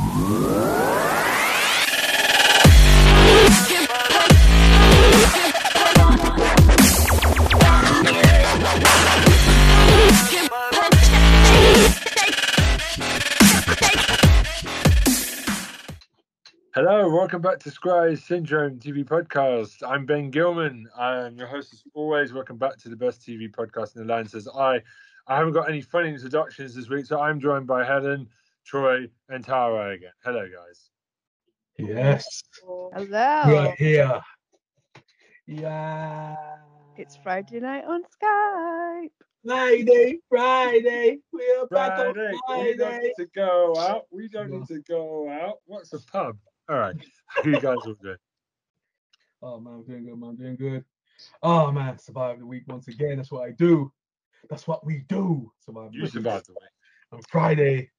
Hello, welcome back to Scry's Syndrome TV podcast. I'm Ben Gilman. I'm your host as always. Welcome back to the best TV podcast in the land. Says I. I haven't got any funny introductions this week, so I'm joined by Helen, Troy, and Tara again. Hello, guys. Yes, Hello. we are here. Yeah. It's Friday night on Skype. Friday, Friday. We are back on Friday. We don't need to go out. We don't need to go out. What's a pub? All right. How you guys all doing? Oh man, I'm doing good, man. I'm doing good. Oh man, survived the week once again. That's what I do. That's what we do. Survive. You survived the week. On Friday,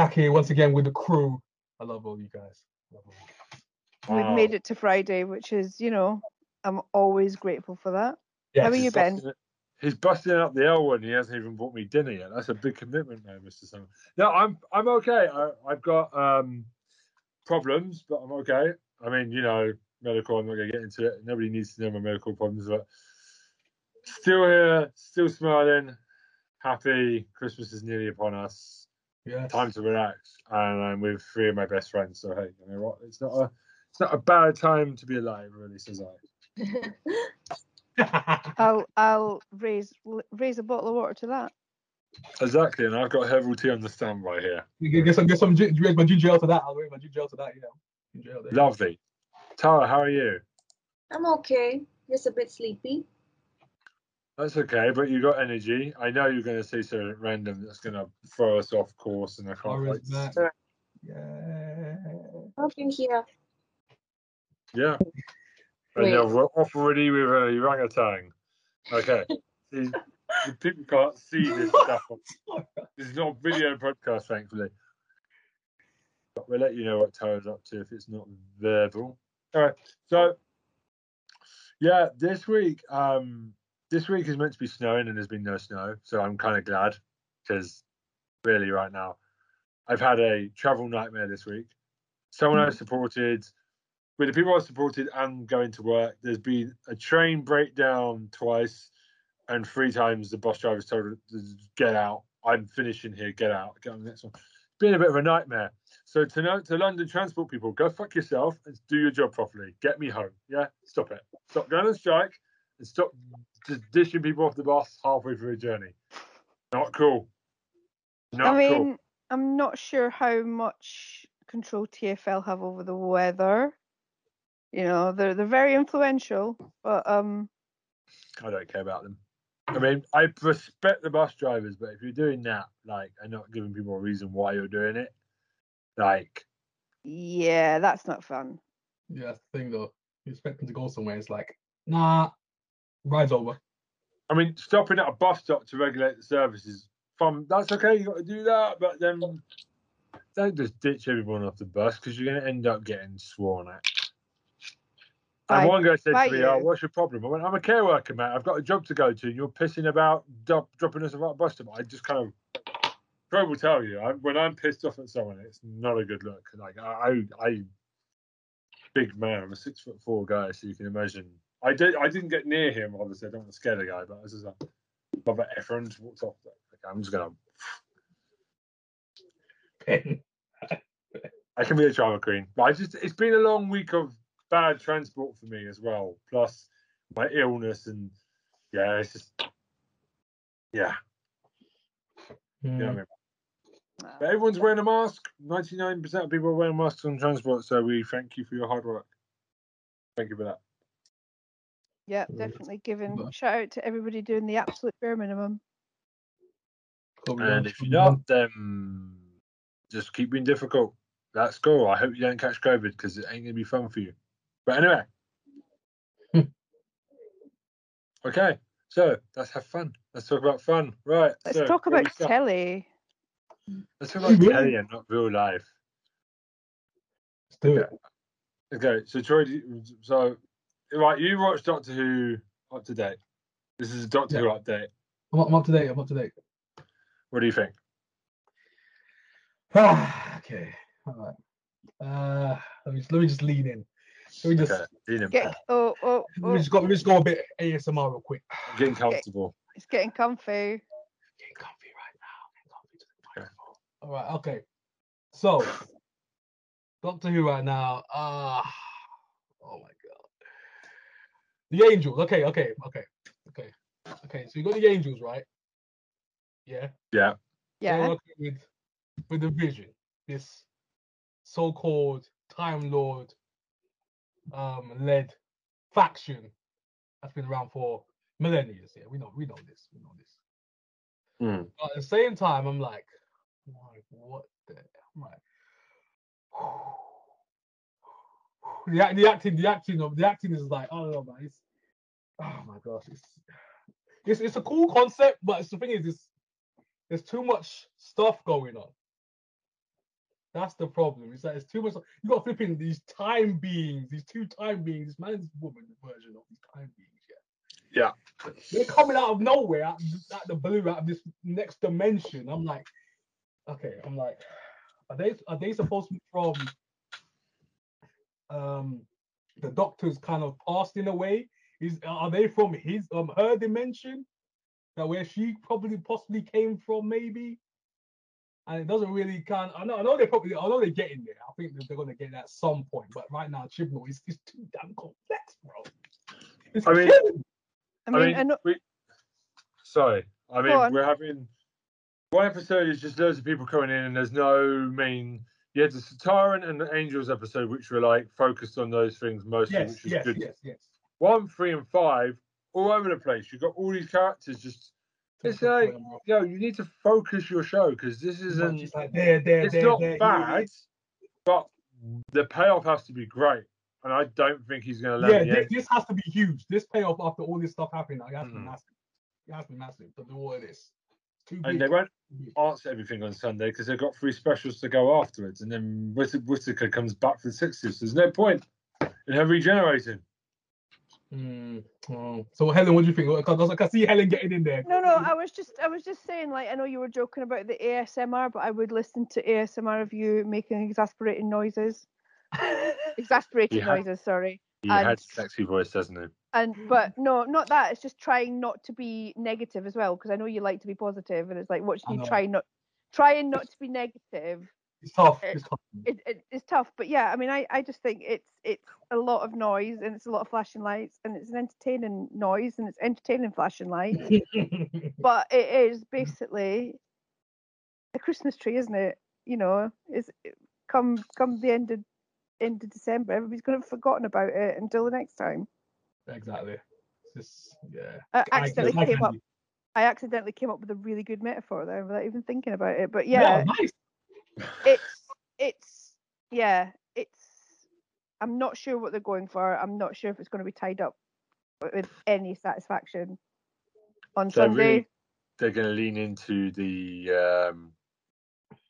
back here once again with the crew. I love all you guys. Love all you guys. We've made it to Friday, which is, you know, I'm always grateful for that. Yes. How are you, Ben? it- He's busting up the L one. He hasn't even bought me dinner yet. That's a big commitment, man, Mr. Summer. No, I'm I'm okay. I, I've got um problems, but I'm okay. I mean, you know, medical. I'm not gonna get into it. Nobody needs to know my medical problems, but still here, still smiling, happy. Christmas is nearly upon us. Yes. Time to relax, and I'm with three of my best friends. So hey, you know what? It's not a it's not a bad time to be alive, really, says I. I'll I'll raise raise a bottle of water to that. Exactly, and I've got herbal tea on the standby here. You get- get some, get some, gin- drink my ginger ale to that. I'll drink my ginger ale to that. You know, ginger there. Lovely. Tara, how are you? I'm okay. Just a bit sleepy. That's okay, but you got energy. I know you're going to say something random that's going to throw us off course, and I can't Or wait. is that- Yeah. I've been here. Yeah. And Wait. we're off already with a orangutan. Okay. See, the people can't see this stuff. This is not a video podcast, thankfully. But we'll let you know what Tara's up to if it's not verbal. All right. So, yeah, this week, um, this week is meant to be snowing and there's been no snow. So I'm kind of glad because really right now, I've had a travel nightmare this week. Someone hmm. I supported, with the people I supported and going to work, there's been a train breakdown twice and three times the bus drivers told to get out. I'm finishing here, get out, get on the next one. It's been a bit of a nightmare. So to know to London transport people, go fuck yourself and do your job properly. Get me home. Yeah, stop it. Stop going on strike and stop just dishing people off the bus halfway through a journey. Not cool. Not I mean, cool. I'm not sure how much control TFL have over the weather. You know, they're they're very influential, but um, I don't care about them. I mean, I respect the bus drivers, but if you're doing that, like, and not giving people a reason why you're doing it, like, yeah, that's not fun. Yeah, that's the thing though. You expect them to go somewhere. It's like, nah, ride's over. I mean, stopping at a bus stop to regulate the services, fun. That's okay. You got to do that, but then don't just ditch everyone off the bus because you're going to end up getting sworn at. By- And one guy said to me, "Oh, what's your problem?" I went, "I'm a care worker, mate. I've got a job to go to, and you're pissing about do- dropping us off at a bus stop." I just kind of, Troy will tell you, I, when I'm pissed off at someone, it's not a good look. Like I, I, I big man. I'm a six foot four guy, so you can imagine. I did. I didn't get near him. Obviously, I don't want to scare the guy, but I was just like, Robert Efron just walked off. Like, I'm just gonna. I can be a drama queen, but I just. It's been a long week of bad transport for me as well. Plus my illness and yeah, it's just yeah. You know I hmm. mean? But everyone's wearing a mask. Ninety-nine percent of people are wearing masks on transport. So we thank you for your hard work. Thank you for that. Yeah, Yeah. definitely giving But- shout out to everybody doing the absolute bare minimum. And if you're not, then just keep being difficult. That's cool. I hope you don't catch COVID because it ain't gonna be fun for you. But anyway. Okay, so let's have fun. Let's talk about fun. Right. Let's so talk about start? telly. Let's talk about Really? telly and not real life. Let's do it. Okay, so Troy, so right, you watch Doctor Who up to date. This is a Doctor Who update. I'm, up- I'm up to date. I'm up to date. What do you think? Ah, okay. All right. Uh, let me just, let me just lean in. Let me just Okay, Dean, I'm Get oh oh, let oh me just go. Let me just go a bit ASMR real quick. getting comfortable. it's getting comfy. Getting comfy right now. Getting comfy to the microphone. All right. Okay. So, Doctor Who right now. Ah. my god. The Angels. Okay. Okay. Okay. Okay. Okay. So you got the Angels, right? Yeah. Yeah. Yeah. working with with the Division, this so-called Time Lord um led faction that's been around for millennia. Yeah, we know we know this. We know this. Mm. But at the same time, I'm like, like, what the I'm like the, the acting, the acting of the acting is like, oh, I don't man. It's, oh my gosh, it's, it's it's a cool concept, but it's, the thing is, it's, there's too much stuff going on. That's the problem. It's like it's too much. You got flipping these time beings, these two time beings, this man's woman version of these time beings. Yeah. Yeah. They're coming out of nowhere, out, out the blue, out of this next dimension. I'm like, okay. I'm like, are they are they supposed to be from um the doctor's kind of past in a way? Is are they from his um her dimension? That where she probably possibly came from, maybe. And it doesn't really kind. I know. I know they probably. I know they're getting there. I think they're gonna get there at some point. But right now, Chibnall is is too damn complex, bro. It's I mean, killing I mean, I know, we, sorry. I mean, we're having one episode is just loads of people coming in, and there's no main. Had the Tyrant and the Angels episode, which were like focused on those things mostly, Yes, which was yes, good. yes, yes. One, three, and five, all over the place. You've got all these characters just. It's like, yo, you need to focus your show because this isn't. It's like there, there, It's there, not there, bad, is. but the payoff has to be great, and I don't think he's going to let Yeah, me. thi- this has to be huge. This payoff after all this stuff happening, it has to be Mhm. massive. It has to be massive do all of this. It's too big. And they won't answer everything on Sunday because they've got three specials to go afterwards, and then Whitt- Whittaker comes back for the 60s. So there's no point in her regenerating. Mm, oh. So Helen, what do you think? Because I can see Helen getting in there. no, no. I was just, I was just saying, like, I know you were joking about the ASMR, but I would listen to ASMR of you making exasperating noises, exasperating Yeah. noises. Sorry. He And- had sexy voice, doesn't he? And but no, not that. It's just trying not to be negative as well, because I know you like to be positive, and it's like watching I you try not, trying not to be negative. It's tough. Eh, It's tough. It, it, it's tough, but yeah, I mean, I, I just think it's it's a lot of noise and it's a lot of flashing lights and it's an entertaining noise and it's entertaining flashing lights, but it is basically a Christmas tree, isn't it? You know, it's come come the end of end of December, everybody's gonna have forgotten about it until the next time. exactly. It's just, yeah. I I- accidentally I came up. I accidentally came up with a really good metaphor there without even thinking about it. But Yeah, yeah, nice. it's it's yeah, it's. I'm not sure what they're going for. I'm not sure if it's going to be tied up with any satisfaction on So Sunday. really, they're going to lean into the um,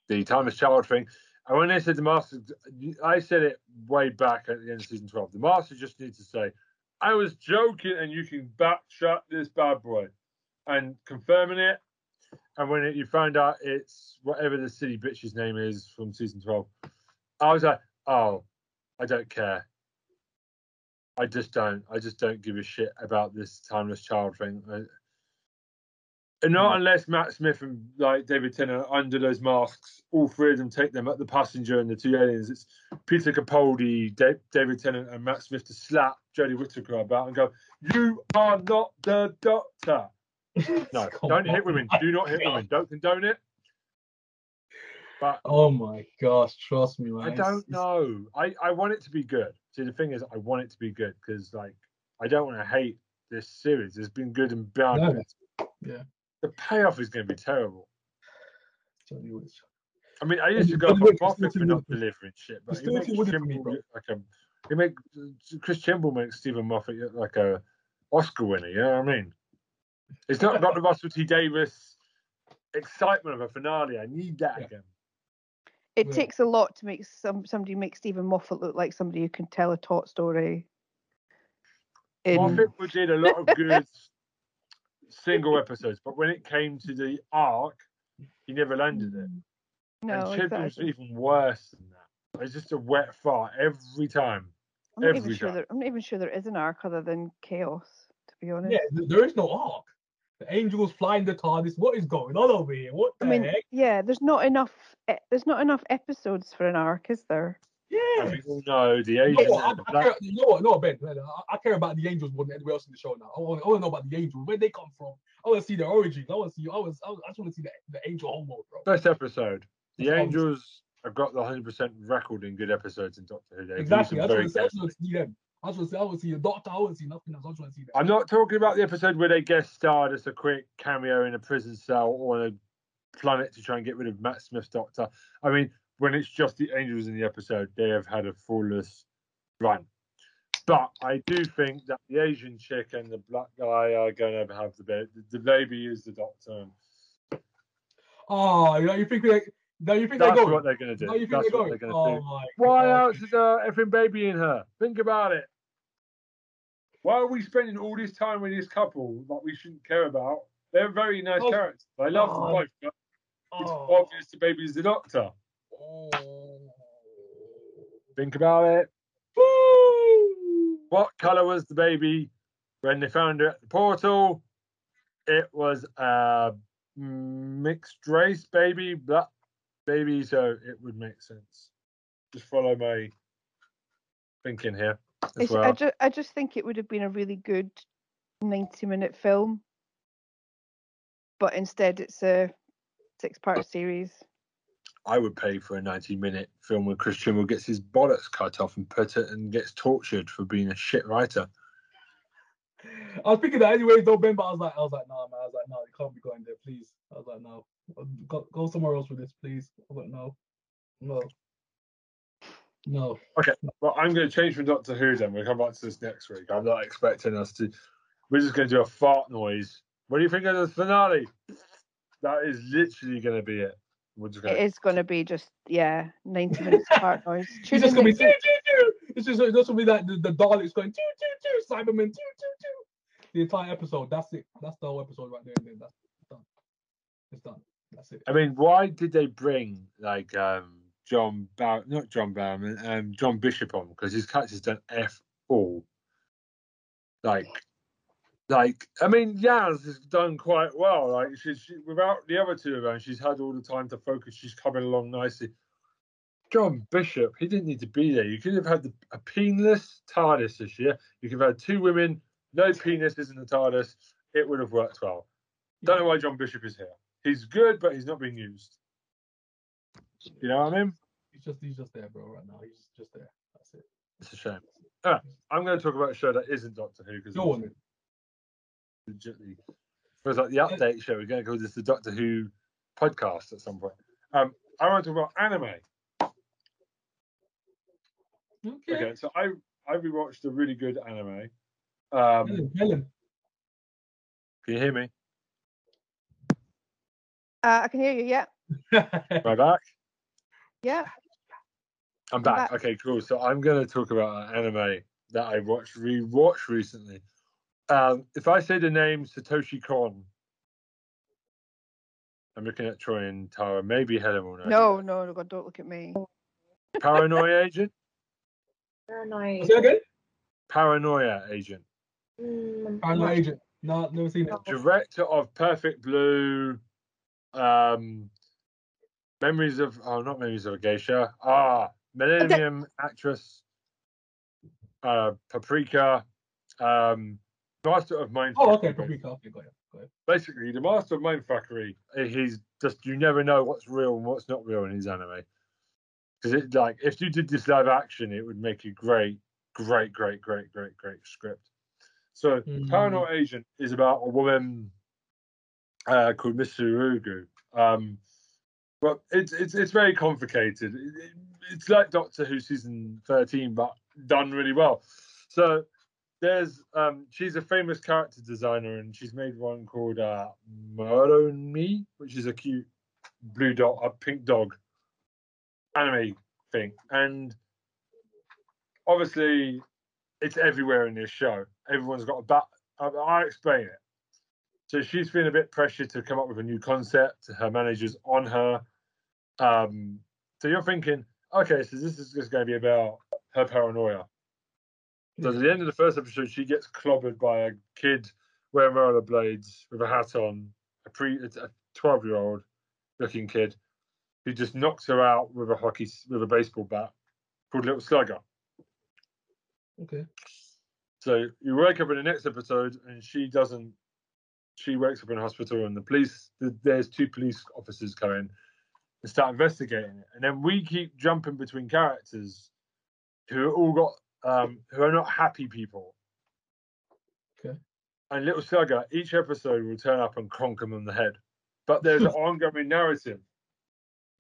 the timeless child thing. And when they said the master, I said it way back at the end of season twelve. The master just needs to say, "I was joking," and you can back shut this bad boy, and confirming it. And when it, you find out it's whatever the silly bitch's name is from season twelve, I was like, "Oh, I don't care." I just don't. I just don't give a shit about this timeless child thing. I, and not mm. unless Matt Smith and like David Tennant are under those masks, all three of them take them at the passenger and the two aliens. It's Peter Capaldi, Da- David Tennant, and Matt Smith to slap Jodie Whittaker about and go, "You are not the Doctor." No, don't hit women. Do not hit women. Don't condone it. But Oh my gosh, trust me, man. I don't know. I, I want it to be good. See, the thing is, I want it to be good because, like, I don't want to hate this series. It's been good and bad. No. Yeah. The payoff is going to be terrible. I mean, I used to go still up on working, it's Moffat for not delivering shit, but It's he makes working Chimble look like a. He make Chris Chimble makes Steven Moffat look like a Oscar winner. You know what I mean? It's not got the Russell T Davies excitement of a finale. I need that Yeah. again. It Yeah. takes a lot to make some somebody make Steven Moffat look like somebody who can tell a taut story. In, Moffat did a lot of good single episodes, but when it came to the arc, he never landed it. Hmm. no, and Chimble's exactly. even worse than that. It's just a wet fart every time. I'm not even sure time. there. I'm not even sure there is an arc other than chaos. To be honest. Yeah, there is no arc. The angels flying the TARDIS. What is going on over here? What the I mean, heck? yeah. There's not enough. There's not enough episodes for an arc, is there? Yeah. We all know the You know, I, I care, you know what? No, Ben. I, I care about the angels more than anywhere else in the show now. I want, I want to know about the angels, where they come from. I want to see their origins. I want to see. I was. I, just want to see the, the angel homo, bro. Best episode. The That's Angels have got the 100% record in good episodes in Doctor Who. They've Exactly. I just want to see, I just want to see them. I just want to see. I want to see the doctor. I want to see nothing else. I just want to see that. I'm not talking about the episode where they guest starred as a quick cameo in a prison cell or on a planet to try and get rid of Matt Smith's Doctor. I mean, when it's just the Angels in the episode, they have had a flawless run. But I do think that the Asian chick and the black guy are going to have the baby. The baby is the Doctor. Oh, you think they? No, you think That's they're going? what they're going to do. no, you think That's they're what going? they're going oh to do. my. Why God. else is there effing baby in her? Think about it. Why are we spending all this time with this couple that we shouldn't care about? They're very nice Oh, characters. I love them God. both. But it's Oh. obvious the baby's the doctor. Think about it. Woo! What colour was the baby when they found her at the portal? It was a mixed race baby, black baby, so it would make sense. Just follow my thinking here. As well. I just, I just think it would have been a really good 90 minute film, but instead it's a six part series. I would pay for a 90 minute film where Chris Trimble gets his bollocks cut off and put it and gets tortured for being a shit writer. I was thinking that anyway, though, Ben. But I was like, I was like, nah, man. I was like, no, you can't be going there, please. I was like, no, go, go somewhere else with this, please. I was like, no, no, no. Okay, well, I'm going to change from Doctor Who then. We'll come back to this next week. I'm not expecting us to. We're just going to do a fart noise. What do you think of the finale? That is literally going to be it. We're just going to. going to be just, yeah, 90 minutes of part noise. It's just gonna be next choo week. choo choo. It's just it's just gonna be like the, the Daleks going choo choo choo, Cyberman choo choo choo. The entire episode. That's it. That's the whole episode right there. And then that's done. It's done. That's it. I mean, why did they bring like um, John Bar- not John Barrowman, um, John Bishop on? Because his character's done f all. Like, like I mean, Yaz has done quite well. Like, she's she, without the other two around, she's had all the time to focus. She's coming along nicely. John Bishop, he didn't need to be there. You could have had the, a penis TARDIS this year. You could have had two women, no penises in the TARDIS. It would have worked well. Don't know why John Bishop is here. He's good, but he's not being used. You know what I mean? He's just he's just there, bro. Right now, he's just there. That's it. It's a shame. All right, I'm going to talk about a show that isn't Doctor Who because Go on then. Legitly feels like the update show. We're going to call this the Doctor Who podcast at some point. Um, I want to talk about anime. Okay. Okay, so I I rewatched a really good anime. Um, Helen, Helen. can you hear me? Uh, I can hear you. Yeah. Am I back? Yeah. I'm back. back. Okay, cool. So I'm going to talk about an anime that I watched rewatched recently. Um, if I say the name Satoshi Kon, I'm looking at Troy and Tara. Maybe Helen will know. No, no, no, God, don't look at me. Paranoia Agent. Paranoid. Say again. Paranoia Agent. Mm, I'm no. agent. No, never seen it. Director of Perfect Blue. Um, Memories of oh, not Memories of a Geisha. Ah, Millennium Actress. Uh, Paprika. Um, Master of Mind. Oh, okay. Paprika. Okay, go ahead. Go ahead. basically the master of mindfuckery eh, he's just you never know what's real and what's not real in his anime because it like if you did this live action it would make a great great great great great great script so Mm. paranoid agent is about a woman uh called Mitsurugu. um but it's it's it's very complicated It- it- it's like doctor who season 13 but done really well so there's um she's a famous character designer and she's made one called uh Me, which is a cute blue dot, a pink dog anime thing. And obviously it's everywhere in this show. Everyone's got a bat I explain it. So she's feeling a bit pressured to come up with a new concept. Her manager's on her. Um, so you're thinking, okay, so this is just going to be about her paranoia. So at the end of the first episode, she gets clobbered by a kid wearing rollerblades with a hat on, a pre a twelve year old looking kid who just knocks her out with a hockey with a baseball bat called Little Slugger. Okay. So you wake up in the next episode, and she doesn't. She wakes up in a hospital, and the police. th- There's two police officers come in and start investigating it, and then we keep jumping between characters who all got um, who are not happy people. Okay. And Little Slugger, each episode will turn up and conk them on the head, but there's an ongoing narrative.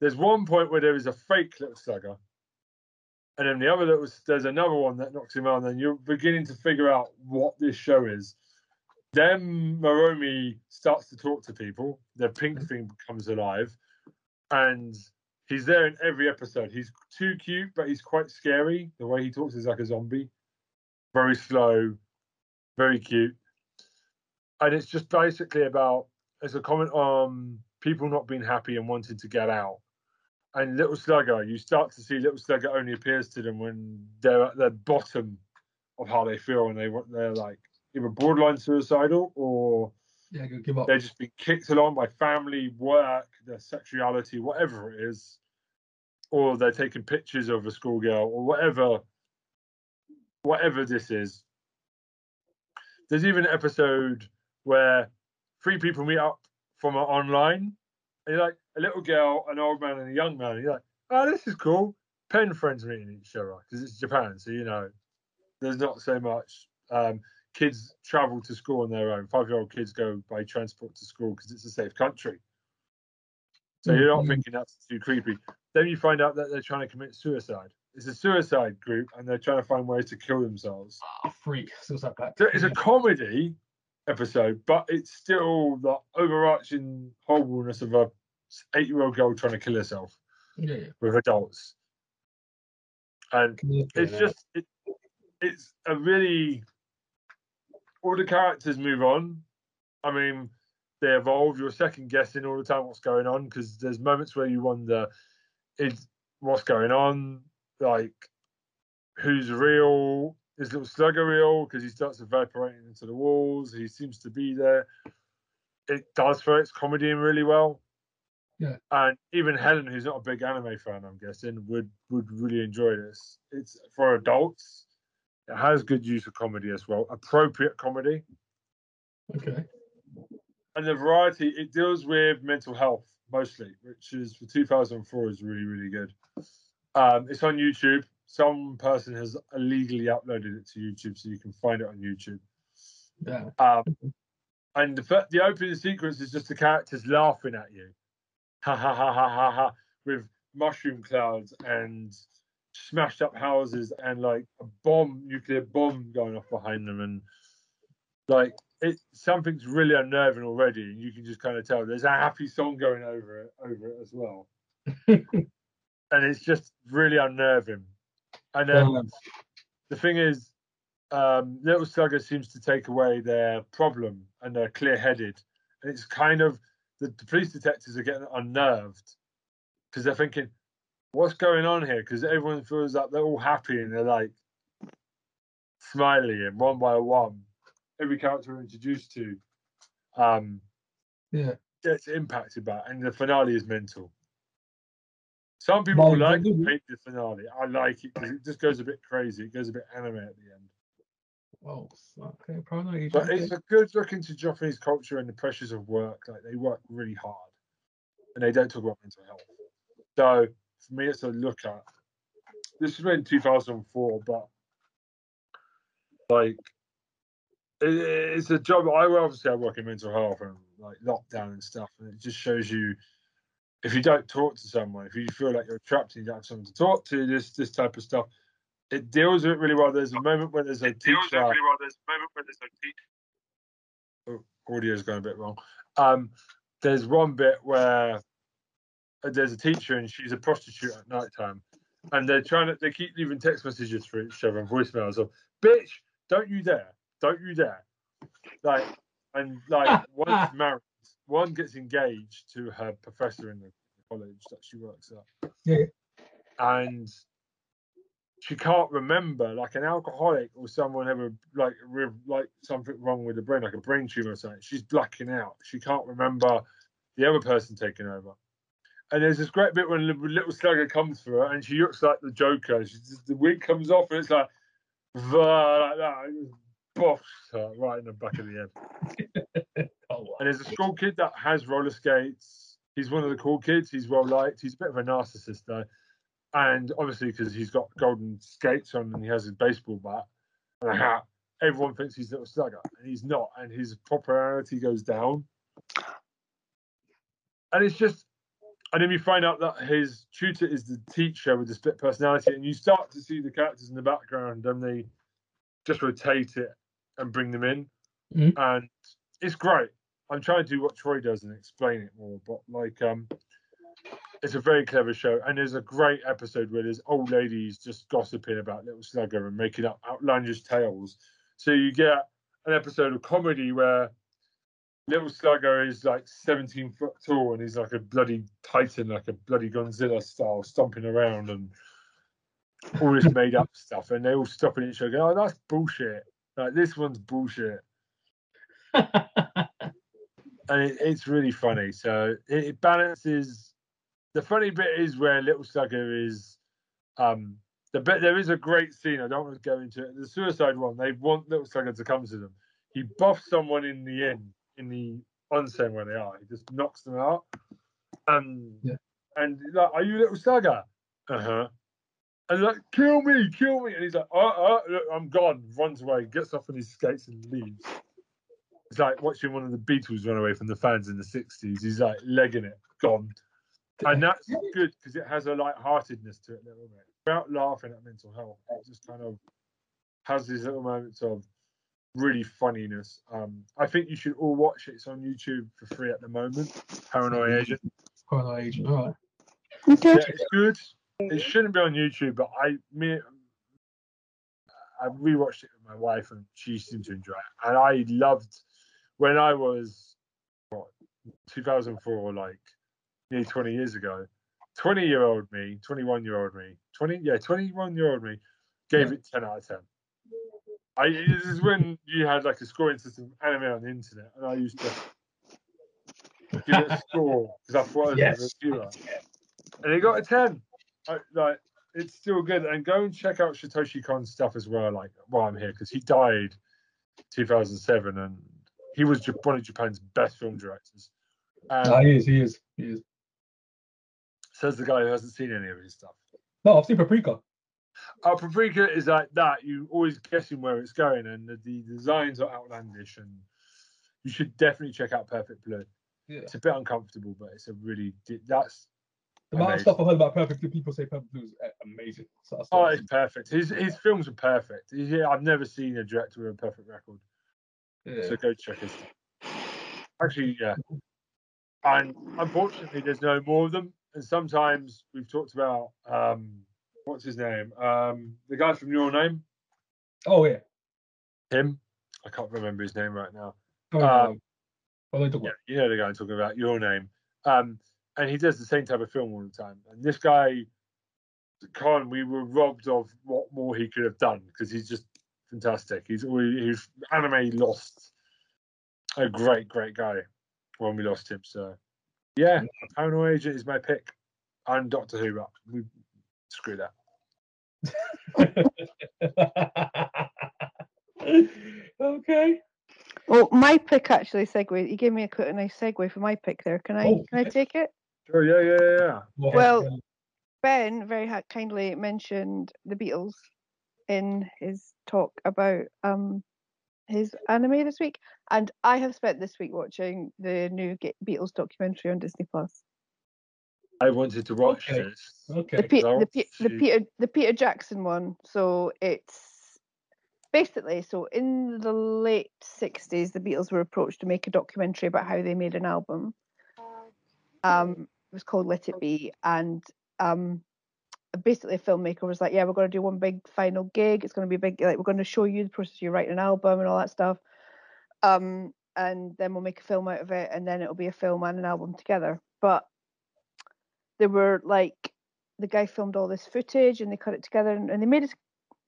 There's one point where there is a fake Little Slugger, and then the other little there's another one that knocks him out, and then you're beginning to figure out what this show is. Then Maromi starts to talk to people. The pink thing comes alive, and he's there in every episode. He's too cute, but he's quite scary. The way he talks is like a zombie, very slow, very cute, and it's just basically about it's a comment on people not being happy and wanting to get out and Little Slugger, you start to see Little Slugger only appears to them when they're at the bottom of how they feel and they they're like either borderline suicidal or Yeah, give up. they're just being kicked along by family, work, their sexuality, whatever it is, or they're taking pictures of a schoolgirl or whatever, whatever this is. There's even an episode where three people meet up from online, and you're like a little girl, an old man, and a young man. And you're like, oh, this is cool. Pen friends meeting each other because it's Japan, so you know, there's not so much. Um, kids travel to school on their own. Five-year-old kids go by transport to school because it's a safe country. So you're not Mhm. thinking that's too creepy. Then you find out that they're trying to commit suicide. It's a suicide group, and they're trying to find ways to kill themselves. Ah, freak. Suicide Pact. So it's a comedy episode, but it's still the overarching horribleness of a eight-year-old girl trying to kill herself yeah. with adults, and it's just it, it's a really all the characters move on. I mean, they evolve. You're second guessing all the time what's going on because there's moments where you wonder, is what's going on? Like, who's real? Is little slugger real? Because he starts evaporating into the walls. He seems to be there. It does for its comedy in really well. Yeah. And even Helen, who's not a big anime fan, I'm guessing, would would really enjoy this. It's for adults. It has good use of comedy as well, appropriate comedy, Okay. and the variety. It deals with mental health mostly, which is for 2004 is really really good. Um, it's on YouTube. Some person has illegally uploaded it to YouTube, so you can find it on YouTube. Yeah. Um, and the, the opening sequence is just the characters laughing at you, ha ha ha ha ha ha, with mushroom clouds and smashed up houses and like a bomb, nuclear bomb going off behind them, and like it, something's really unnerving already. And you can just kind of tell there's a happy song going over it, over it as well, and it's just really unnerving. And then Um, the thing is, um, Little Slugger seems to take away their problem and they're clear headed. And it's kind of the, the police detectives are getting unnerved because they're thinking, what's going on here? Because everyone feels like they're all happy and they're like smiley and one by one. Every character we're introduced to um, yeah. gets impacted by it, and the finale is mental. Some people Well, like they do- hate the finale. I like it because it just goes a bit crazy. It goes a bit anime at the end. Oh, okay. Paranoid. But it's a good look into Japanese culture and the pressures of work. Like they work really hard, and they don't talk about mental health. So for me, it's a look at. This was made in 2004, but like it, it's a job. I obviously I work in mental health and like lockdown and stuff, and it just shows you if you don't talk to someone, if you feel like you're trapped and you don't have someone to talk to, this this type of stuff. It deals with it really well. There's a moment where there's a teacher oh, audio's going a bit wrong. Um, there's one bit where there's a teacher and she's a prostitute at night time, and they're trying to they keep leaving text messages for each other and voicemails of "bitch, don't you dare, don't you dare," like and like one's married, one gets engaged to her professor in the college that she works at. Yeah. and she can't remember like an alcoholic or someone ever like with like something wrong with the brain, like a brain tumor or something. She's blacking out. She can't remember the other person taking over. And there's this great bit when the little slugger comes for her and she looks like the Joker. She just, the wig comes off and it's like, "Vah," like that. Boffs her right in the back of the head. Oh, wow. And there's a school kid that has roller skates. He's one of the cool kids. He's well liked. He's a bit of a narcissist though, and obviously because he's got golden skates on and he has his baseball bat and a hat, everyone thinks he's a little slugger, and he's not. And his popularity goes down. And it's just, and then you find out that his tutor is the teacher with the split personality, and you start to see the characters in the background, and they just rotate it and bring them in, Mhm. and it's great. I'm trying to do what Troy does and explain it more, but like um it's a very clever show and there's a great episode where there's old ladies just gossiping about little slugger and making up outlandish tales. So you get an episode of comedy where little slugger is like 17 foot tall and he's like a bloody titan, like a bloody Godzilla style, stomping around and all this made up stuff. And they all stop at each other, going, "Oh, that's bullshit! Like this one's bullshit." and it, it's really funny. So it, it balances. The funny bit is where Little Slugger is. Um, the bit there is a great scene. I don't want to go into it. The suicide one. They want Little Slugger to come to them. He buffs someone in the inn in the onsen where they are. He just knocks them out. And Yeah. and like, are you Little Slugger? Uh huh. And like, kill me, kill me. And he's like, uh, uh, look, I'm gone. Runs away, gets off on his skates and leaves. It's like watching one of the Beatles run away from the fans in the 60s. He's like legging it, gone. And that's good because it has a light-heartedness to it a little bit. Without laughing at mental health, it just kind of has these little moments of really funniness. Um, I think you should all watch it. It's on YouTube for free at the moment. Paranoid Agent. Paranoid agent. All right. Okay. Yeah, it's good. It shouldn't be on YouTube, but I me I rewatched it with my wife and she seemed to enjoy it. And I loved when I was what 2004, like nearly 20 years ago. 20 year old me, 21 year old me, 20 yeah, 21 year old me gave it 10 out of 10. I this is when you had like a scoring system anime on the internet, and I used to give it a score because I thought it was Yes. a reviewer and he got a 10 I, like it's still good and go and check out Satoshi Kon's stuff as well like while I'm here because he died 2007 and he was one of Japan's best film directors and Ah, he is. He is. He is. says the guy who hasn't seen any of his stuff No, I've seen Paprika. Uh, Paprika is like that You're always guessing where it's going and the, the designs are outlandish and you should definitely check out Perfect Blue Yeah. it's a bit uncomfortable but it's a really that's The amount of stuff I've heard about Perfect Blue, people say Perfect Blue is uh, amazing. So Oh, it's perfect. His his films are perfect. He's, yeah, I've never seen a director with a perfect record. yeah. So go check his. Actually, yeah. And unfortunately, there's no more of them. And sometimes we've talked about um, what's his name? Um, the guy from Your Name. Oh yeah. Him. I can't remember his name right now. Oh, Um, they Yeah, you know the guy I'm talking about. Your Name. Um, and he does the same type of film all the time. And this guy, Kon, we were robbed of what more he could have done because he's just fantastic. He's always he's anime lost a great, great guy when we lost him. So yeah, Paranoid Agent is my pick. And Doctor Who, but we screw that. About? okay. Well, my pick actually segue. You gave me a quite a nice segue for my pick there. Can I Oh, can I take it? Sure, yeah, yeah, yeah, yeah. Go ahead. Well- Ben very ha- kindly mentioned the Beatles in his talk about um his anime this week, and I have spent this week watching the new Ge- Beatles documentary on Disney Plus. I wanted to watch Okay. this. The, okay. Pe- Well, the, Pe- the Peter the Peter Jackson one. So it's basically so in the late '60s, the Beatles were approached to make a documentary about how they made an album. um, it was called Let It Be, and um, basically a filmmaker was like, "Yeah, we're going to do one big final gig. It's going to be big. Like we're going to show you the process of writing an album and all that stuff, um, and then we'll make a film out of it, and then it'll be a film and an album together." But there were like the guy filmed all this footage and they cut it together and, and they made a,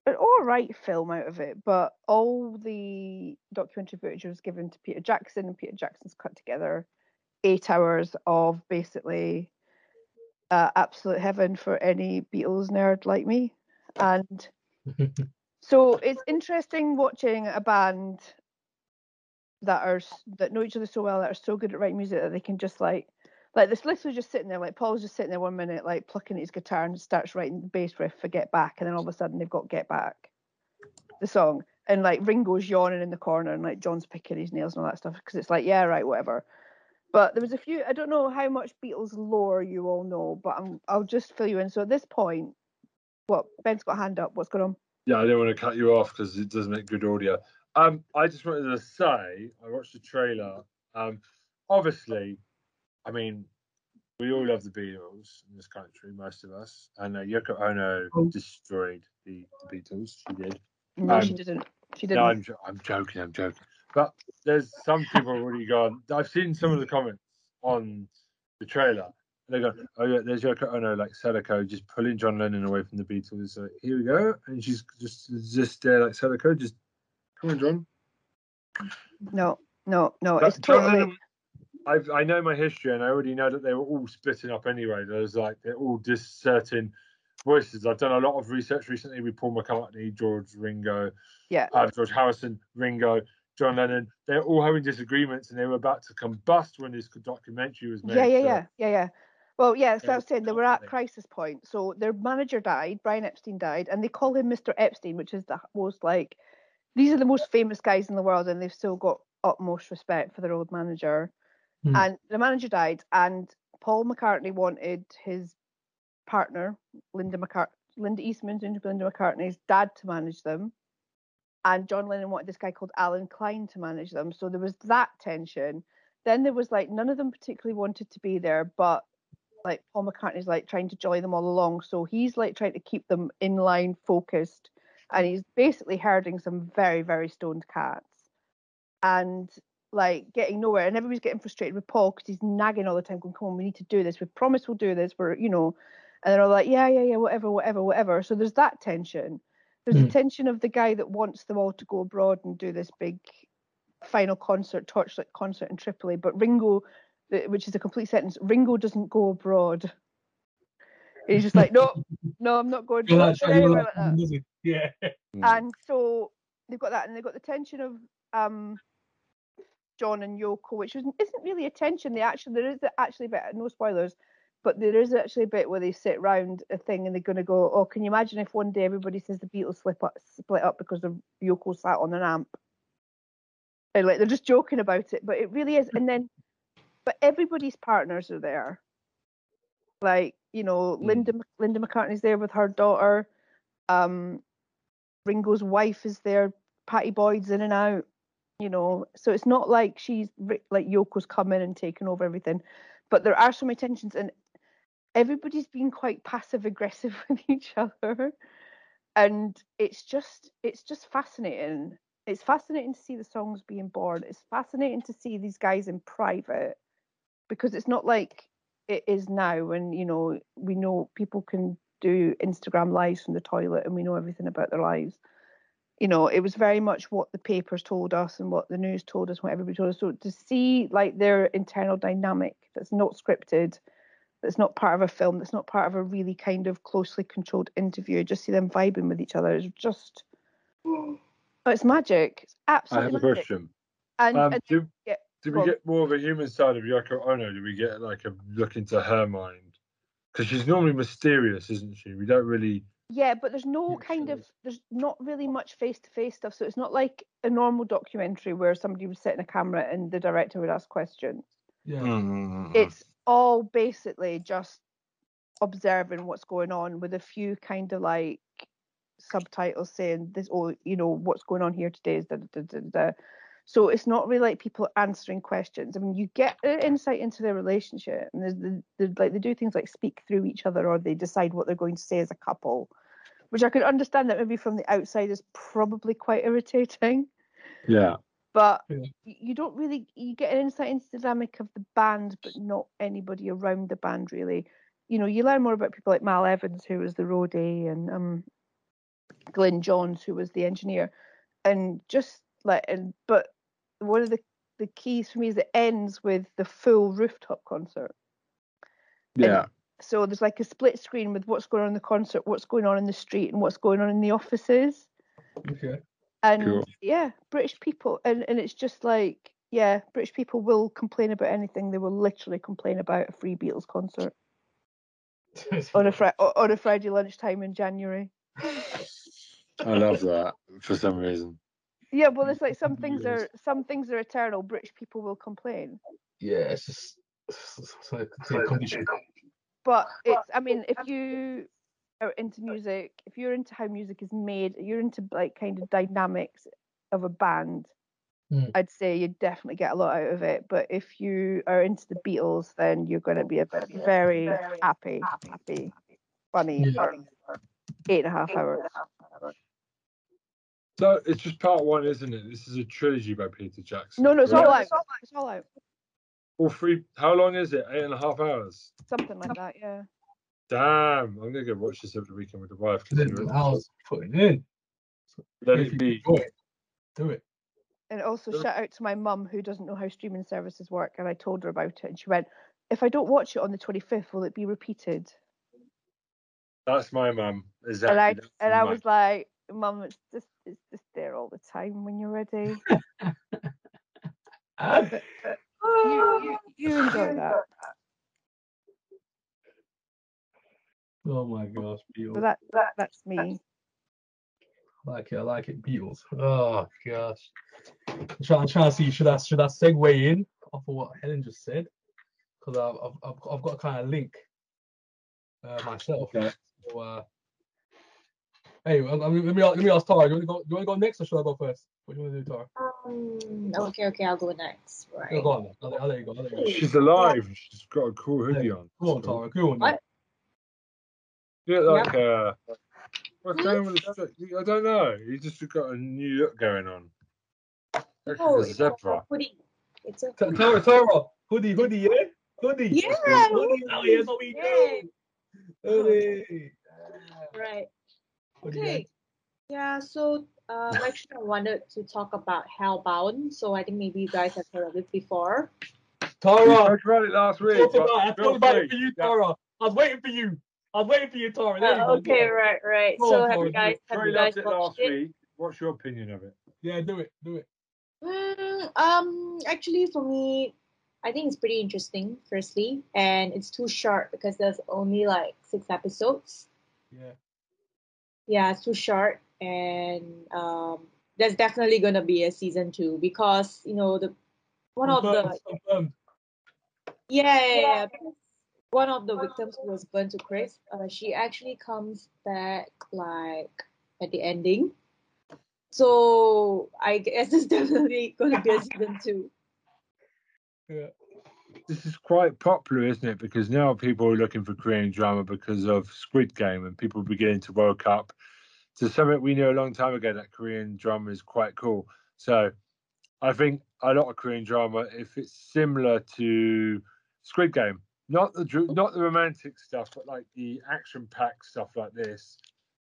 an all right film out of it. But all the documentary footage was given to Peter Jackson, and Peter Jackson's cut together eight hours of basically uh, absolute heaven for any Beatles nerd like me. And so it's interesting watching a band that are that know each other so well that are so good at writing music that they can just like like this Smiths was just sitting there like Paul's just sitting there one minute like plucking his guitar and starts writing the bass riff for Get Back and then all of a sudden they've got Get Back the song. And like Ringo's yawning in the corner and like John's picking his nails and all that stuff because it's like yeah right whatever. But there was a few I don't know how much Beatles lore you all know but I'm, I'll just fill you in. So at this point what Ben's got a hand up. What's going on? Yeah, I didn't want to cut you off because it doesn't make good audio. Um, I just wanted to say I watched the trailer. Um, obviously, I mean, we all love the Beatles in this country, most of us, and uh, Yoko Ono Oh. destroyed the, the Beatles. She did. no she Um, didn't she didn't No, I'm, I'm joking. I'm joking. But there's some people already gone. I've seen some of the comments on the trailer. They go, "Oh yeah, there's Yoko Ono like Sadako just pulling John Lennon away from the Beatles." So here we go, and she's just just there like Sadako, just come on, John. no no no it's John totally Lennon, I've, I know my history, and I already know that they were all splitting up anyway. There's like they're all just certain voices. I've done a lot of research recently with Paul McCartney, George Ringo, yeah uh, George Harrison, Ringo, John Lennon. They're all having disagreements, and they were about to combust when this documentary was made. Yeah, yeah, so- yeah, yeah, yeah. Well, yeah, so I was saying they were at crisis point. So their manager died, Brian Epstein died, and they call him Mr. Epstein, which is the most like these are the most famous guys in the world, and they've still got utmost respect for their old manager. Hmm. And the manager died, and Paul McCartney wanted his partner, Linda McCart- Linda Eastman, Linda McCartney's dad to manage them. And John Lennon wanted this guy called Allen Klein to manage them. So there was that tension. Then there was like none of them particularly wanted to be there, but like Paul McCartney's like trying to jolly them all along. So he's like trying to keep them in line, focused, and he's basically herding some very, very stoned cats. And like getting nowhere, and everybody's getting frustrated with Paul because he's nagging all the time, going, "Come on, we need to do this. We promise we'll do this. We're, you know," and they're all like, "Yeah, yeah, yeah, whatever, whatever, whatever." So there's that tension. There's the Mm. tension of the guy that wants them all to go abroad and do this big final concert, torchlight concert in Tripoli, but Ringo, which is a complete sentence, Ringo doesn't go abroad. He's just like, no, no, I'm not going. Not like going that, you know, anywhere like, like that it? Yeah. and so they've got that, and they've got the tension of um, John and Yoko, which isn't, isn't really a tension. They actually there is actually a bit no spoilers, but there is actually a bit where they sit round a thing and they're going to go, oh, can you imagine if one day everybody says the Beatles slip up, split up because of Yoko sat on an amp, and like they're just joking about it, but it really is. And then, but everybody's partners are there. Like you know, Mm. Linda Linda McCartney's there with her daughter. Um, Ringo's wife is there. Pattie Boyd's in and out. You know, so it's not like she's like Yoko's come in and taken over everything, but there are so many tensions, and everybody's been quite passive aggressive with each other, and it's just it's just fascinating. It's fascinating to see the songs being born. It's fascinating to see these guys in private because it's not like it is now when you know we know people can do Instagram lives from the toilet and we know everything about their lives. You know, it was very much what the papers told us and what the news told us, what everybody told us. So to see like their internal dynamic that's not scripted, that's not part of a film, that's not part of a really kind of closely controlled interview, just see them vibing with each other is just oh, it's magic. It's I absolutely have a magic. question. And, Um, and do, do we get more of a human side of Yoko Ono? Do we get like a look into her mind? Because she's normally mysterious, isn't she? We don't really. Yeah, but there's no Yeah, kind sure. of there's not really much face to face stuff. So it's not like a normal documentary where somebody would sit in a camera and the director would ask questions. Yeah. Mm. It's all basically just observing what's going on with a few kind of like subtitles saying this oh you know what's going on here today is da, da, da, da, da. so it's not really like people answering questions i mean you get an insight into their relationship and there's the, the, like they do things like speak through each other or they decide what they're going to say as a couple which i could understand that maybe from the outside is probably quite irritating Yeah. but Yeah. you don't really you get an insight into the dynamic of the band but not anybody around the band really you know you learn more about people like Mal Evans, who was the roadie, and um, Glyn Johns, who was the engineer, and just like and but one of the the keys for me is it ends with the full rooftop concert. Yeah. So there's like a split screen with what's going on in the concert, what's going on in the street, and what's going on in the offices. Okay. And Cool. yeah, British people, and, and it's just like, yeah, British people will complain about anything. They will literally complain about a free Beatles concert on a fri- on a Friday lunchtime in January. I love that for some reason. Yeah, well, it's like some things are some things are eternal. British people will complain, yeah, it's just it's, it's like, it's like condition. But it's. I mean, if you are into music, if you're into how music is made, you're into like kind of dynamics of a band. Mm. I'd say you'd definitely get a lot out of it. But if you are into the Beatles, then you're going to be a very happy, happy, funny, Yeah. funny eight and a half hours. so it's just part one, isn't it? This is a trilogy by Peter Jackson. No, no, it's right? all out. It's all out. All three. How long is it? Eight and a half hours. Something like that, yeah. Damn, I'm gonna go watch this over the weekend with the wife. 'cause Then you're- I was putting in. Let If it be. enjoy it, Do it. And also Sure. shout out to my mum who doesn't know how streaming services work, and I told her about it, and she went, "If I don't watch it on the 25th, will it be repeated?" That's my mum. Exactly. and I that's and I my- was like, "Mum, it's just it's just there all the time when you're ready. you, you, you enjoy that." oh my gosh, So Beatles. that, that that's me. I like it. I like it. Beatles. Oh gosh. I'm trying, I'm trying to see should I should I segue in off of what Helen just said because I've, I've I've I've got a kind of link uh, myself. Okay. So, uh, hey, let me let me ask Tara. Do you want to go? Do you want to go next or should I go first? What do you want to do, Tara? Um, okay, okay, I'll go next. Right. Yeah, go on. I'll, I'll let you go. I'll let you go. She's alive. She's got a cool hoodie on. Go on, Tara. Go on. What? You look like uh, what's going on with the? I don't know. You just got a new look going on. Oh, it's a zebra. hoodie. It's a Ta- hoodie. Tara, Tara, hoodie, hoodie, yeah, hoodie. Yeah, hoodie. Oh, yeah, that's what we do. Hoodie. Right. Hoodie, yeah. Okay. Yeah, so um, actually, I wanted to talk about Hellbound. So I think maybe you guys have heard of it before. We Tara, talked about it last I week. thought about, I feel thought about free. it for you, Yeah. Tara. I was waiting for you. I was waiting for you, Tara. There Uh, go. okay, Go right, right. Go So on, have Tara, you guys it. have Troy you guys loved it last it? week. What's your opinion of it? Yeah, do it, do it. Mm, um, actually, for me, I think it's pretty interesting. Firstly, and it's too short because there's only like six episodes. Yeah. Yeah, it's too short, and um, there's definitely gonna be a season two because you know the one of the Confirmed, confirmed. yeah, yeah, yeah, one of the victims who was burned to crisp, uh, she actually comes back like at the ending. So I guess there's definitely gonna be a season two. Yeah. This is quite popular, isn't it? Because now people are looking for Korean drama because of Squid Game, and people are beginning to woke up to something we knew a long time ago that Korean drama is quite cool. So I think a lot of Korean drama, if it's similar to Squid Game, not the not the romantic stuff, but like the action-packed stuff like this,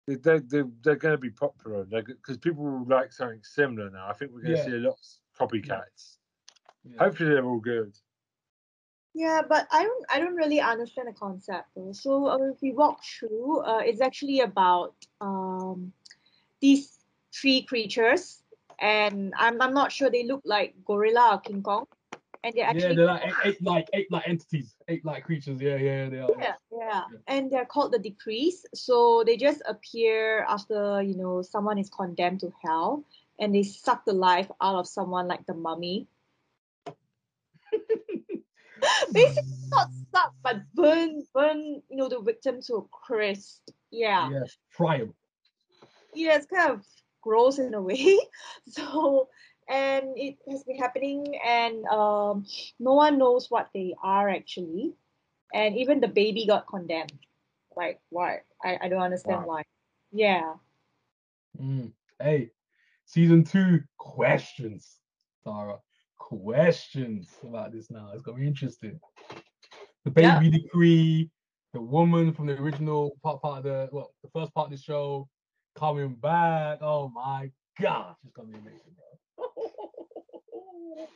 they they they're, they're going to be popular because people will like something similar now. I think we're going to Yeah. see a lot of copycats. Yeah. Hopefully, they're all good. Yeah, but I don't I don't really understand the concept though. So uh, if we walk through, uh, it's actually about um these three creatures, and I'm I'm not sure they look like gorilla or King Kong, and they're actually Yeah, they're like eight, eight like eight like entities, eight like creatures. Yeah, yeah, they are. yeah, yeah, and they're called the decrees. So they just appear after you know someone is condemned to hell, and they suck the life out of someone like the mummy. Basically, not suck, but burn, burn, you know, the victim to a crisp. Yeah, Yes, 'em. yeah, it's kind of gross in a way. So, and it has been happening, and um, no one knows what they are actually, and even the baby got condemned. Like, why? I, I don't understand Wow. why. Yeah. Mm. Hey, season two questions, Tara. Questions about this now. It's gonna be interesting. The Yeah. baby decree the woman from the original part part of the well, the first part of the show coming back. Oh my gosh, it's gonna be amazing, bro.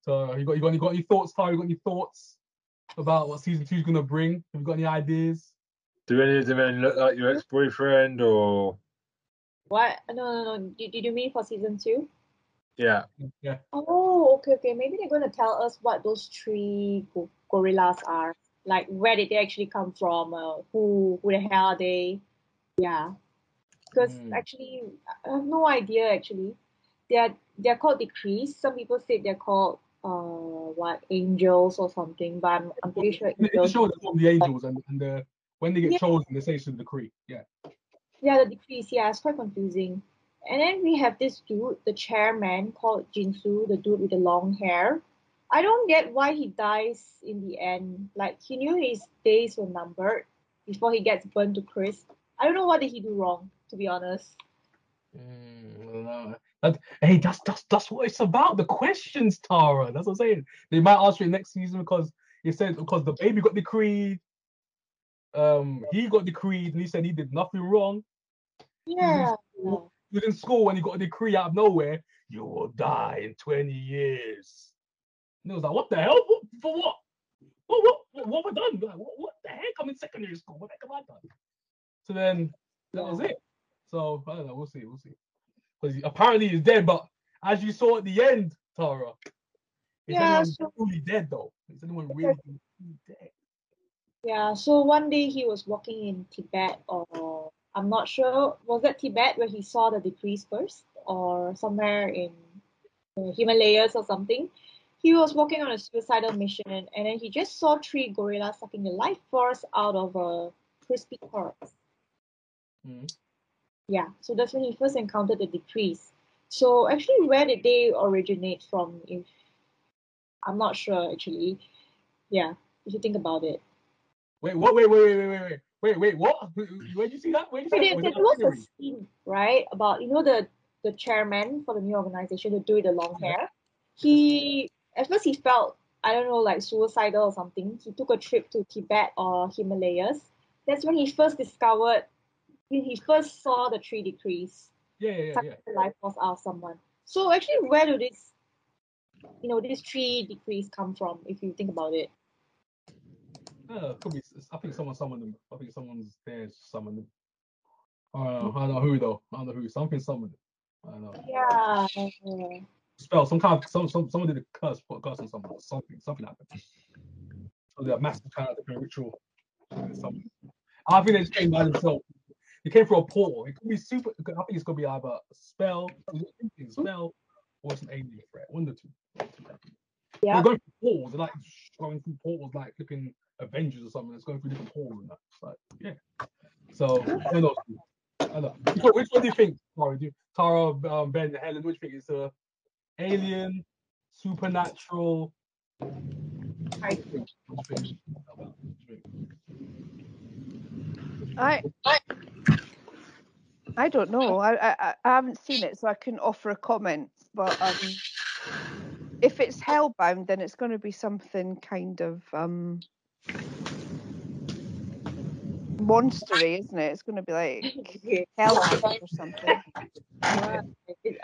so you got you got you got any thoughts, Tara? You got any thoughts about what season two is gonna bring? Have you got any ideas? Do any of them then look like your ex-boyfriend or What? No, no, no. Did, did you mean for season two? Yeah? Yeah. Oh, okay, okay. Maybe they're going to tell us what those three go- gorillas are. Like, where did they actually come from? Uh, who, who the hell are they? Yeah. Because Mm. actually, I have no idea. Actually, they're they're called decrees. Some people say they're called uh what angels or something. But I'm, I'm pretty sure In the- in the angels. show, they call them the angels, and, and the when they get Yeah. chosen, they say it's a decree. Yeah. Yeah, the decrees. Yeah, it's quite confusing. And then we have this dude, the chairman called Jinsu, the dude with the long hair. I don't get why he dies in the end. Like he knew his days were numbered before he gets burned to crisp. I don't know what did he do wrong, to be honest. Mm. That, hey, that's that's that's what it's about. The questions, Tara. That's what I'm saying. They might ask you next season because it says because the baby got decreed. Um, he got decreed, and he said he did nothing wrong. Yeah. He was in school when he got a decree out of nowhere. You will die in 20 years. And it was like, what the hell? What, for what? What what what, what have I done? Like, what, what the heck? I'm in secondary school. What the heck have I done? So then that was it. So I don't know. We'll see. We'll see. Because apparently he's dead, but as you saw at the end, Tara, is Yeah, anyone so- truly dead though? Is anyone really dead? Yeah, so one day he was walking in Tibet, or I'm not sure, was that Tibet where he saw the decrees first, or somewhere in the Himalayas or something? He was walking on a suicidal mission, and then he just saw three gorillas sucking the life force out of a crispy corpse. Mhm. Yeah, so that's when he first encountered the decrees. So actually, where did they originate from? If I'm not sure, actually. Yeah, if you think about it. Wait, what? Wait, wait, wait, wait, wait, wait, wait, wait. What? Where'd you see that? Where'd you see that? there Was a scene, right, about you know the the chairman for the new organization, the dude with the long hair. He at first he felt I don't know like suicidal or something. He took a trip to Tibet or Himalayas. That's when he first discovered when he first saw the three decrees, Yeah, yeah, yeah, yeah. the life force out of someone. So actually, where do these you know these three decrees come from? If you think about it. Uh, could be. I think someone summoned them. I think someone's there to summon them. I don't know. I don't know who though. I don't know who. Something summoned them. I don't know. Yeah. Spell. Some kind of some some someone did a curse. Put a curse on someone. Something. Something happened. So they're massive kind of different ritual. something. I think they just came by themselves. They came through a portal. It could be super. I think it's gonna be either a spell, a spell, or it's an alien threat. One of the two. Yeah. They're going through portals. They're like going through portals, like flipping Avengers or something. that's going through different portals and that. It's like, yeah. So I know. I know. Which one, do you think? Tara, do you, Tara, um, Ben, Helen, which think is a alien, supernatural? I Which think? Which think? Think? I I don't know. I, I I haven't seen it, so I couldn't offer a comment. But um, if it's hellbound, then it's going to be something kind of um monstery, isn't it? It's going to be like Okay. hellhound or something. Right.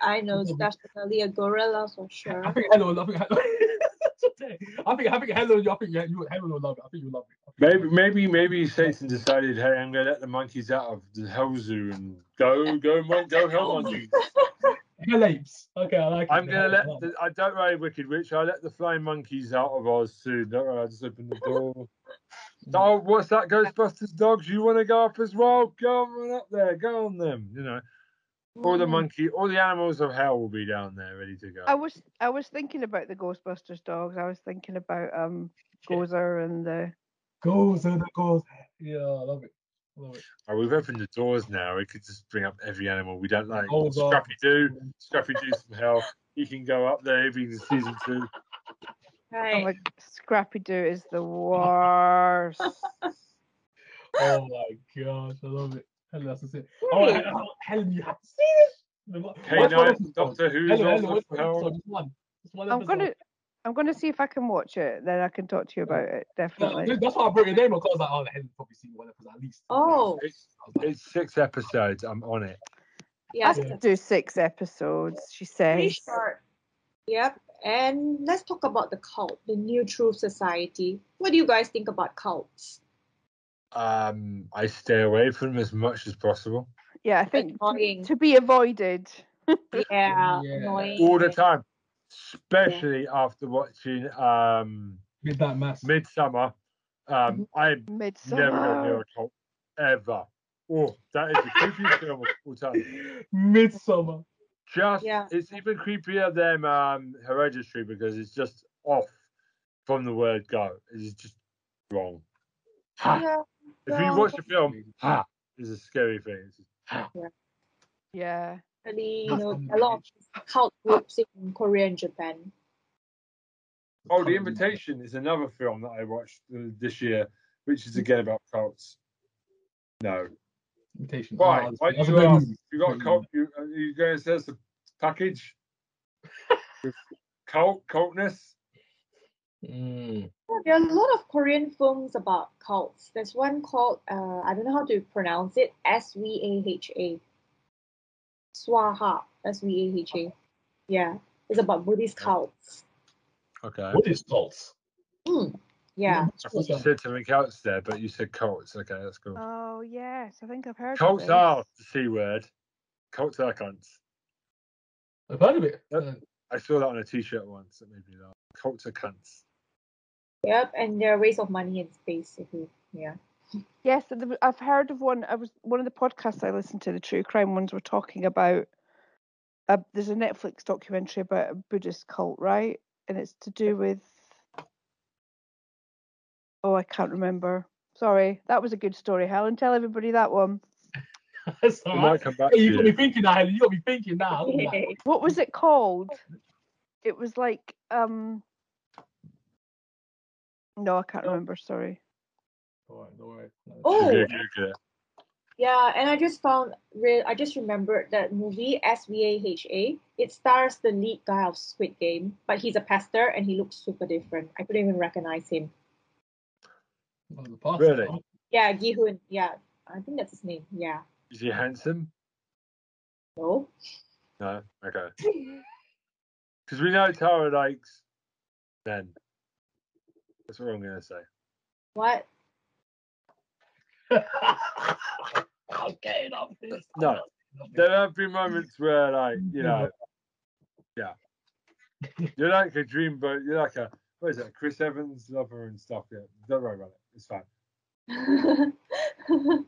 I know it's definitely a gorilla for I sure. think Helen. will- I think. Helen- I think. I think Helen. I think yeah, you. Helen will love it. I think you love it. Maybe, maybe, maybe Satan decided, hey, I'm gonna let the monkeys out of the hell zoo and go, go, mon- go, hell on monkeys. Hell apes. Okay, I like it. I'm gonna let. The, I don't worry, Wicked Witch. I'll let the flying monkeys out of Oz soon. Don't worry, I'll just open the door. Oh, what's that, Ghostbusters dogs? You want to go up as well? Go on up there. Go on them. You know, all the Mm. monkey, all the animals of hell will be down there, ready to go. I was I was thinking about the Ghostbusters dogs. I was thinking about um Gozer and the Gozer the it goes. Yeah, I love it. I love it. Oh, we've opened the doors now. We could just bring up every animal we don't like. Oh, God. Scrappy Doo, Scrappy Doo's from hell. He can go up there if he's in season two. oh Right. my Scrappy Doo is the worst. Oh my gosh, I love it. Helen, that's just it. Oh, Right. Helen, Helen, you have to see this. The- Hey, what's one Night, episode? Doctor Who's Helen, Helen, also one hell. One. I'm gonna I'm going to see if I can watch it. Then I can talk to you about it. Yeah, Definitely. that's why I brought your name because I was like, oh, the hell, probably seen one episode at least. Oh, It's, like, it's six episodes. I'm on it. Yeah. I yeah, can do six episodes. She pretty says. short. Yep. And let's talk about the cult, the New Truth Society. What do you guys think about cults? Um, I stay away from them as much as possible, Yeah, I think to, to be avoided. Yeah, Yeah. annoying. all the time. Especially after watching um Mid that mass. Midsommar. Um, I Midsommar. never go near a cult ever. Oh, that is the creepiest film of all time. Midsommar. Just Yeah. it's even creepier than um Hereditary because it's just off from the word go. It's just wrong. Ha. Yeah, If you watch the film, ha is a scary thing. It's just, ha. Yeah. Really, you know, a lot of cult groups in Korea and Japan. Oh, The Invitation is another film that I watched uh, this year, which is again about cults. No. Invitation. Why? Oh, Why that's do a you ask? You got a cult? You, are you going to say it's a package? With cult, cultness? Mm. Yeah, There are a lot of Korean films about cults. There's one called uh, I don't know how to pronounce it. S V A H A. Swaha. S V A H A. Yeah, it's about Buddhist cults. Okay. What is cults? Hmm. Yeah. I thought you said something else there, but you said cults. Okay, that's cool. Oh yes, I think I've heard. cults this. are the C word. Cults are cunts. I've heard of it. Yep. Uh, I saw that on a t shirt once. That made me laugh. Cults are cunts. Yep. And they're a waste of money in space. If you, yeah. Yes, I've heard of one. I was one of the podcasts I listened to. The true crime ones were talking about. Uh, there's a Netflix documentary about a Buddhist cult, right? And it's to do with. Oh, I can't remember. Sorry, that was a good story, Helen. Tell everybody that one. That's I all might come back Hey, you got me thinking now, Helen. You got me thinking now. Look at that. What was it called? It was like um. No, I can't No. remember. Sorry. All right, don't worry. No, Oh. Yeah, and I just found, re- I just remembered that movie SVAHA. It stars the lead guy of Squid Game, but he's a pastor and he looks super different. I couldn't even recognize him. no, the past, Really? huh? Yeah, Gi-hoon. Yeah, I think that's his name. Yeah. Is he handsome? No. No. Okay. Because we know Tara likes men. That's what I'm going to say. What? Okay, enough. of this. No. There have been moments where, like, you know, yeah, you're like a dreamboat. You're like a what is it, Chris Evans lover and stuff. Yeah, don't worry about it. It's fine.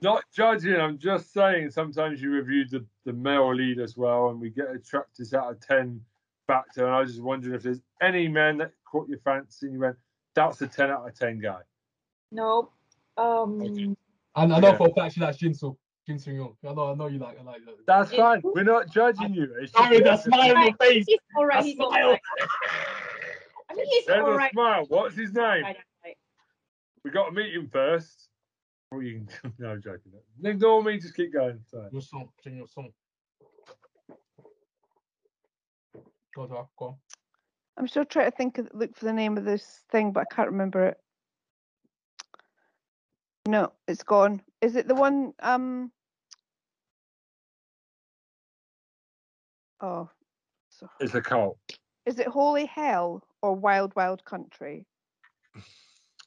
Not judging. I'm just saying. Sometimes you review the the male lead as well, and we get a Tractors out of ten factor. And I was just wondering if there's any man that caught your fancy and you went, "That's a ten out of ten guy." nope. Um. And I know Yeah. for a fact she likes Jinsu. Jinsu Young. I know, I know you like, I like that. That's Yeah. fine. We're not judging you. It's Sorry, just- the smile on your face. He's alright. He's smile. alright. I mean, he's There's a alright. smile. What's his name? Right, right. We got to meet him first. Or you can, no, I'm joking. Ignore me. Just keep going. Sorry. Your song, sing your song. Go on, go on. I'm still trying to think of look for the name of this thing, but I can't remember it. No, it's gone. Is it the one? Um. Oh, so It's a cult. is it Holy Hell or Wild Wild Country?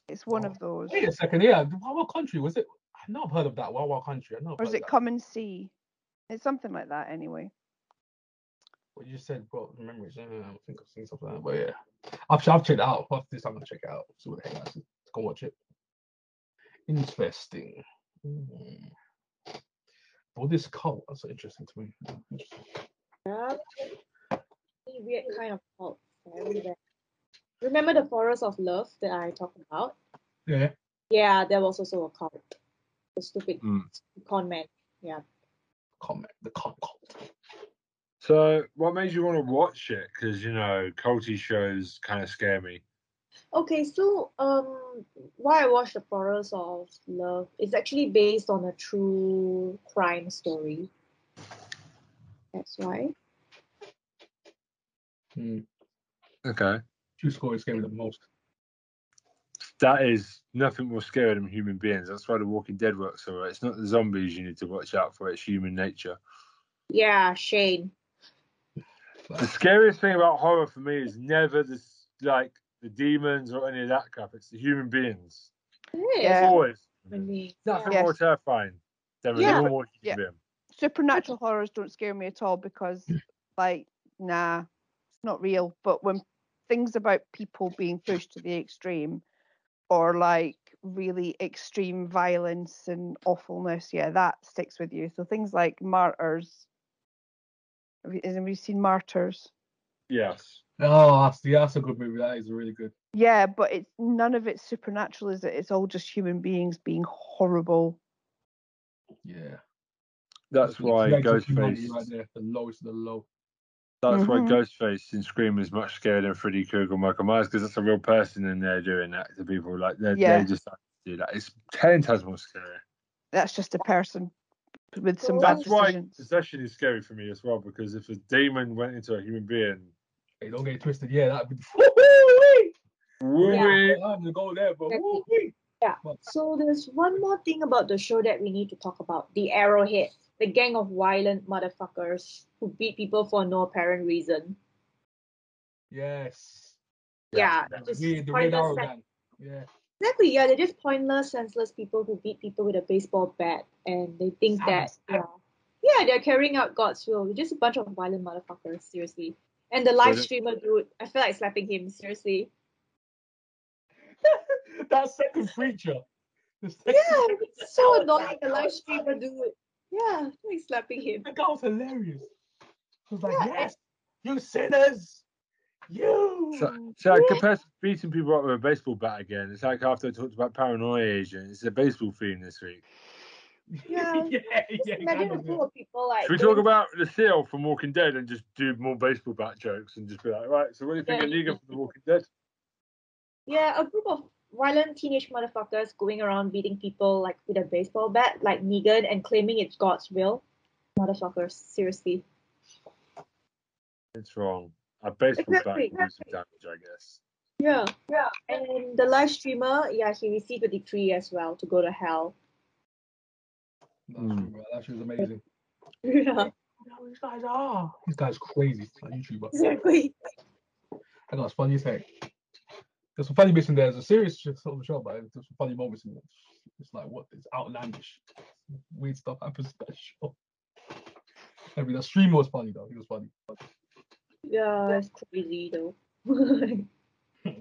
It's one Oh, of those. Wait a second, yeah. What, what country was it? I know I've heard of that. Wild Wild Country. I know. I've Or is it that. Come and See? It's something like that, anyway. What you said brought the memories. I think I've seen something like that. But yeah, I've, I've checked it out. After this, I'm gonna check it out. See what the heck that is. Let's go watch it. Interesting. Mm. Buddhist cult. That's interesting to me. Yeah, interesting. Yeah. Weird kind of cult. Very. Remember the Forest of Love that I talked about? Yeah. Yeah, there was also a cult. The stupid Mm. con man. Yeah. Comment. The cult cult. So, what made you want to watch it? Because you know, culty shows kind of scare me. Okay, so um, why I watched The Forest of Love is actually based on a true crime story. That's why. Hmm. Okay. True score is me the most. That is nothing more scary than human beings. That's why The Walking Dead works so well. It's not the zombies you need to watch out for. It's human nature. Yeah, Shane. The scariest thing about horror for me is never the like the demons or any of that crap. It's the human beings. Yeah. Always. Really. Nothing Yes. more terrifying than a Yeah. normal human Yeah. being. Supernatural horrors don't scare me at all because, like, nah, it's not real. But when things about people being pushed to the extreme, or like really extreme violence and awfulness, yeah, that sticks with you. So things like Martyrs. Have you, has anybody seen Martyrs? Yes. Oh, that's, yeah, that's a good movie. That is really good. Yeah, but it's none of it's supernatural, is it? It's all just human beings being horrible. Yeah. That's why Legs of humanity Ghostface. Right there, the lowest of the low. That's why Mhm. Ghostface in Scream is much scarier than Freddy Krueger or Michael Myers because that's a real person in there doing that to people. Like they Yeah. they just do that. It's ten times more scary. That's just a person with some Well, bad That's why decisions. possession is scary for me as well because if a demon went into a human being, Hey, don't get it twisted. Yeah, that'd be. Woo-wee! woo-wee, I'm gonna go there, but woo-wee! Yeah. So there's one more thing about the show that we need to talk about: the Arrowhead, the gang of violent motherfuckers who beat people for no apparent reason. Yes. Yeah, Yeah. just The, the Red Arrow gang. Yeah. Exactly, yeah, they're just pointless, senseless people who beat people with a baseball bat, and they think that yeah, uh, yeah, they're carrying out God's will. They're just a bunch of violent motherfuckers, seriously. And the live streamer dude, I feel like slapping him, seriously. that second preacher. Second, Yeah, it's so annoying. The live streamer dude, yeah, I feel like slapping him. That guy was hilarious. He was like, Yeah. yes, you sinners. You. So, so like, compared to beating people up with a baseball bat again, it's like after I talked about paranoia agent, it's a baseball theme this week. Yeah. yeah, Just yeah. imagine a of, of people like. Should we talk about the seal from Walking Dead and just do more baseball bat jokes and just be like, right, so what do you think Yeah. of Negan from The Walking Dead? Yeah, a group of violent teenage motherfuckers going around beating people like with a baseball bat, like Negan, and claiming it's God's will. Motherfuckers, seriously. It's wrong. A baseball Exactly, bat will do some damage, I guess. Yeah, yeah. And the live streamer, yeah, he received a decree as well to go to hell. That's hmm. true, bro. That shit was amazing. Yeah, You these guys are. These guys crazy. Like YouTuber. exactly. I got funny as heck. There's some funny bits in there. There's a serious shit of the show, but there's some funny moments in it. It's like what? It's outlandish. Weird stuff happens in that show. I mean, the streamer was funny though. He was funny. Yeah, it's crazy though.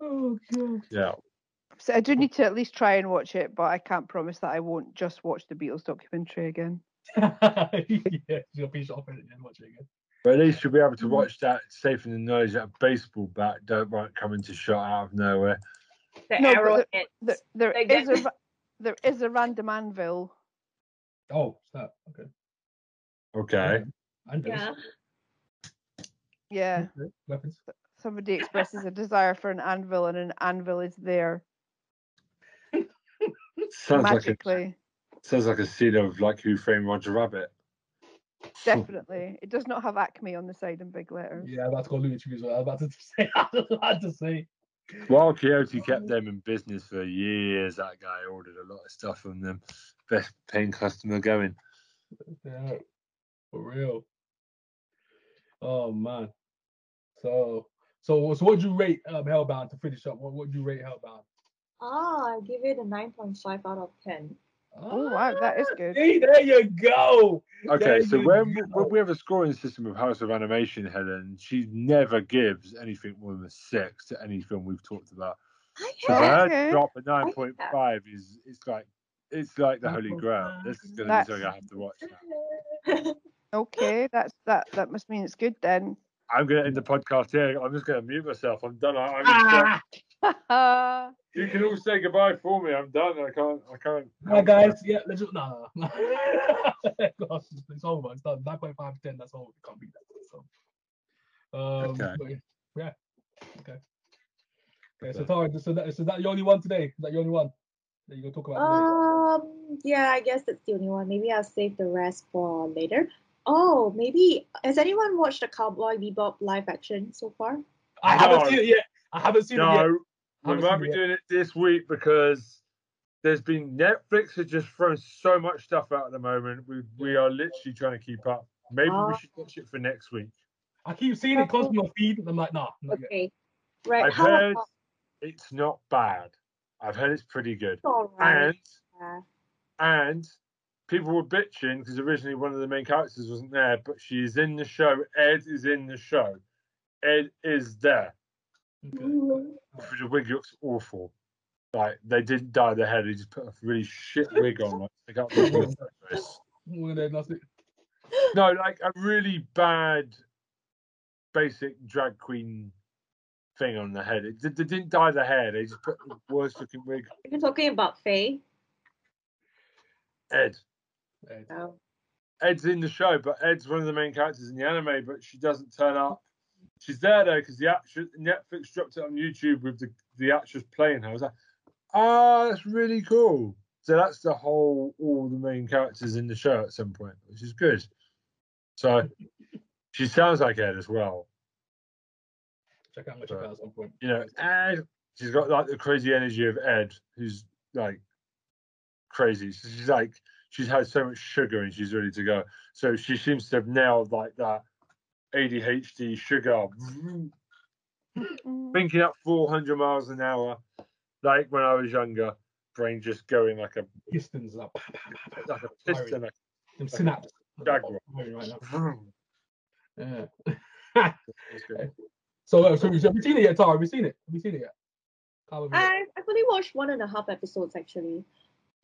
oh god. Yeah. So I do need to at least try and watch it, but I can't promise that I won't just watch the Beatles documentary again. yeah, you'll be off and watch it again. But at least you'll be able to Mhm. watch that safe in the knowledge that a baseball bat don't won't come into shot out of nowhere. the No, but. There, there Like is that- a there is a random anvil. Oh, snap. Okay. Okay. And Yeah. Yeah, Okay, Weapons. somebody expresses a desire for an anvil, and an anvil is there Sounds like a sounds like a scene of like Who Framed Roger Rabbit. Definitely, it does not have Acme on the side in big letters. Yeah, I'm about to go Looney Tunes. I was about to say. I was about to say. Wile Coyote kept them in business for years, that guy ordered a lot of stuff from them. Best paying customer going. Yeah, for real. Oh man. So, so, so, what would you rate um, Hellbound to finish up? What would you rate Hellbound? Ah, I give it a 9.5 out of 10. Oh, wow, that is good. See, there you go. Okay, There so when go. when we have a scoring system of House of Animation, Helen, she never gives anything more than a six to any film we've talked about. I So have. her Okay. drop a nine point five is it's like it's like the holy grail. This is gonna be something I have to watch now. Okay, that's that. That must mean it's good then. I'm gonna end the podcast here. I'm just gonna mute myself. I'm done. I, I'm Ah, you can all say goodbye for me. I'm done. I can't. I can't. hi guys. Yeah, let's just no, no, no. Gosh, it's over. It's done. Nine point five ten. That's all. It can't be that. So, um, Okay. but yeah. Okay. Okay. So, Tara, so that, so that your only one today? Is that your only one that you're gonna talk about? today? Um, yeah, I guess that's the only one. Maybe I'll save the rest for later. Oh, maybe has anyone watched the Cowboy Bebop live action so far? I haven't seen it yet. I haven't seen it yet. No, we might be doing it this week because there's been Netflix has just thrown so much stuff out at the moment. We we are literally trying to keep up. Maybe we Ah. should watch it for next week. I keep seeing it come to my feed, and I'm like, nah, not yet. Okay, right. I've How heard about it's not bad. I've heard it's pretty good. all right? And Yeah. and people were bitching because originally one of the main characters wasn't there, but she's in the show. Ed is in the show. Ed is there. Okay. Mm. Ooh. The wig looks awful. Like they didn't dye the hair; they just put a really shit wig on. Like, I can't remember what it is. Well, then that's it. no, like a really bad, basic drag queen thing on the head. It, they, they didn't dye the hair; they just put the worst looking wig. You're talking about Faye. Ed. Ed. Oh. Ed's in the show, but Ed's one of the main characters in the anime, but she doesn't turn up. She's there though because the actress Netflix dropped it on YouTube with the, the actress playing her. I was like, oh, that's really cool. So that's the whole all the main characters in the show at some point, which is good. So she sounds like Ed as well. Check out, check out at some point. You know, Ed. She's got like the crazy energy of Ed, who's like crazy. So she's like she's had so much sugar and she's ready to go. So she seems to have nailed like that ADHD sugar, thinking up 400 miles an hour, like when I was younger. Brain just going like a Pistons up. Like a pa, piston. Like, Them synapses. Jaguar. Right now. Yeah. So, uh, so have you seen it yet, Tara? Have you seen it? Have you seen it yet? Cowboy Bebop. I I've only watched one and a half episodes actually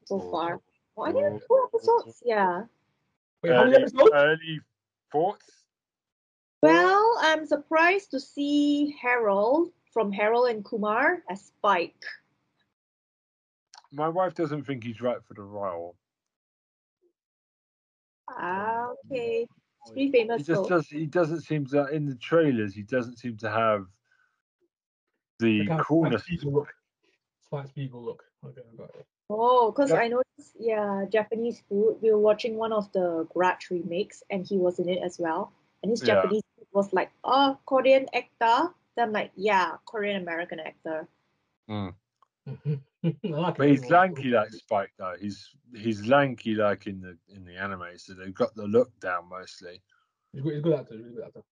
so Oh. far. Oh, I think two episodes. Yeah. Wait, how many Early, episodes? early thoughts? Well, I'm surprised to see Harold from Harold and Kumar as Spike. My wife doesn't think he's right for the role. Ah, okay. It's pretty He just though. does. He doesn't seem to in the trailers. He doesn't seem to have the coolness. Spike Spiegel look. Look. Okay, got it. Oh, because Yeah. I noticed, yeah, Japanese food. We were watching one of the Grudge remakes, and he was in it as well. And his Yeah. Japanese food was like, oh, Korean actor. Then I'm like, yeah, Korean American actor. I like But it. he's lanky like Spike though. He's he's lanky like in the in the anime, so they've got the look down mostly. He's good, he's good actor. He's good actor.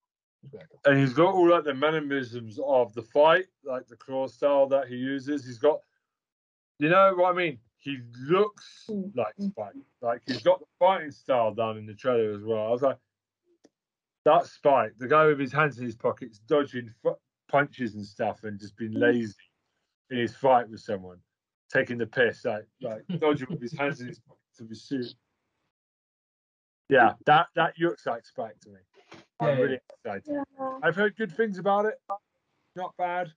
He's good actor. And he's got all like the mannerisms of the fight, like the claw style that he uses. He's got you know what I mean? He looks Mm, like mm. Spike. Like he's got the fighting style down in the trailer as well. I was like, that's Spike, the guy with his hands in his pockets, dodging fu- punches and stuff, and just being lazy in his fight with someone, taking the piss, like like dodging with his hands in his pockets of his suit. Yeah, that that looks like Spike to me. I'm Yeah, really excited. Yeah. I've heard good things about it. Not bad.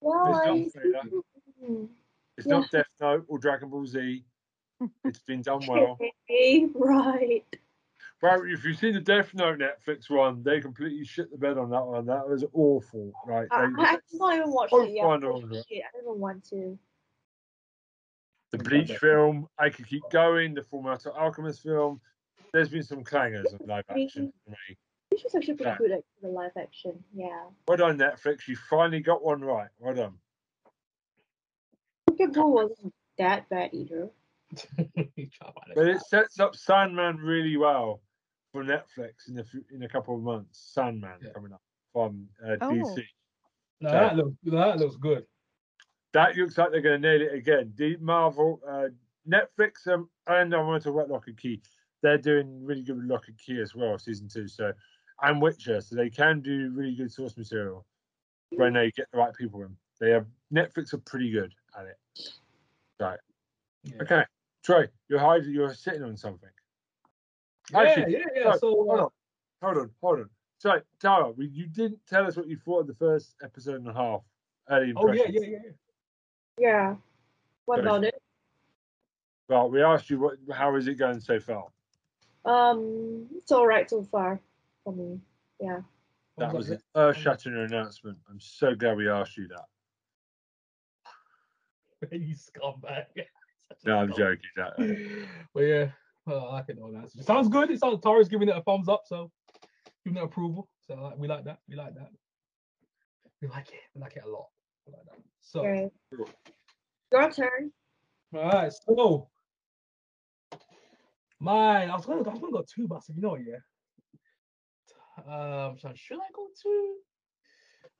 Well, It's I not Vader. Hmm. It's Yeah. not Death Note or Dragon Ball Z. It's been done well. Right. Well, if you've seen the Death Note Netflix one, they completely shit the bed on that one. That was awful. Right? I, They- I have not even watched it yet. fine, all right. shit, I don't even want to. the Bleach film, I could keep going. The Fullmetal Alchemist film. There's been some clangers of live action for me. Which was actually pretty Yeah. good at the live action. Yeah. Well done, Netflix. You finally got one right. Well done. Tokyo Ghoul wasn't that bad either. He's trying to find But it. it sets up Sandman really well for Netflix in a few, in a couple of months. Sandman Yeah. coming up from uh, Oh. DC. No, that looks that looks good. That looks like they're going to nail it again. The Marvel, uh, Netflix, um, and I want to talk about Locke and Key. They're doing really good with Locke and Key as well, season two. So, and Witcher, so they can do really good source material when they get the right people in. They have Netflix are pretty good at it. Right. Yeah. Okay, Troy, you're hiding. You're sitting on something. Yeah, Actually, yeah, yeah. no, So hold uh, on, hold on, hold on. So, Tara, you didn't tell us what you thought of the first episode and a half. Early oh yeah, yeah, yeah, yeah. Yeah. What about it? Well, we asked you what. How is it going so far? Um, it's all right so far for me. Yeah. That was an it. earth-shattering announcement. I'm so glad we asked you that. You scumbag. No, I'm joking. That, But yeah, Uh, I like it though, man. It sounds good. It sounds Tara's giving it a thumbs up, so giving it approval. So uh, we like that. We like that. We like it. We like it a lot. We like that. So, Okay. Your turn. all right. So, mine. I was gonna. I was gonna go two, but I said, you know what? Yeah. Um. So should I go two?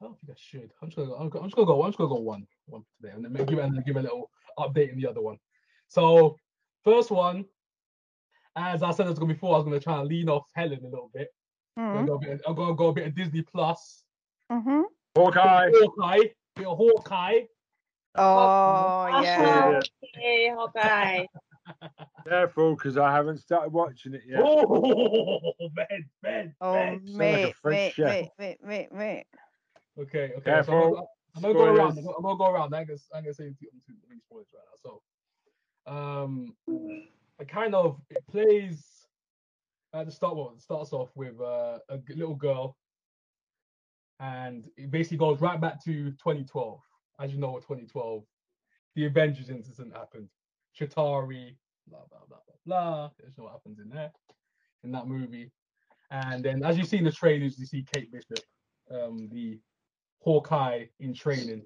I don't think I should. I'm just gonna. Go, I'm, I'm just gonna go. I'm just gonna go one. One today, and then give and then give a little update in the other one. So, first one. As I said, as before, I was gonna try and lean off Helen a little bit. I'm Mm-hmm. gonna go a bit. I'm gonna go a bit of Disney Plus. Mm-hmm. Hawkeye. Hawkeye. Bit of Hawkeye. Oh yeah. Yeah. Okay, Hawkeye. Careful, because I haven't started watching it yet. Oh, man, man, Oh man. like mate, French mate, chef. mate, mate, mate, mate. Okay, okay. So I'm Careful. gonna, I'm gonna go around. I'm gonna, go around. I ain't gonna, I ain't gonna say too, too many spoilers right now. So, um, it kind of it plays at the start. Well, it starts off with uh, a little girl, and it basically goes right back to 2012. As you know, 2012, the Avengers incident happened. Chitauri, blah blah blah blah blah. There's what happens in there, in that movie. And then, as you see in the trailers, you see Kate Bishop, um, the Hawkeye in training.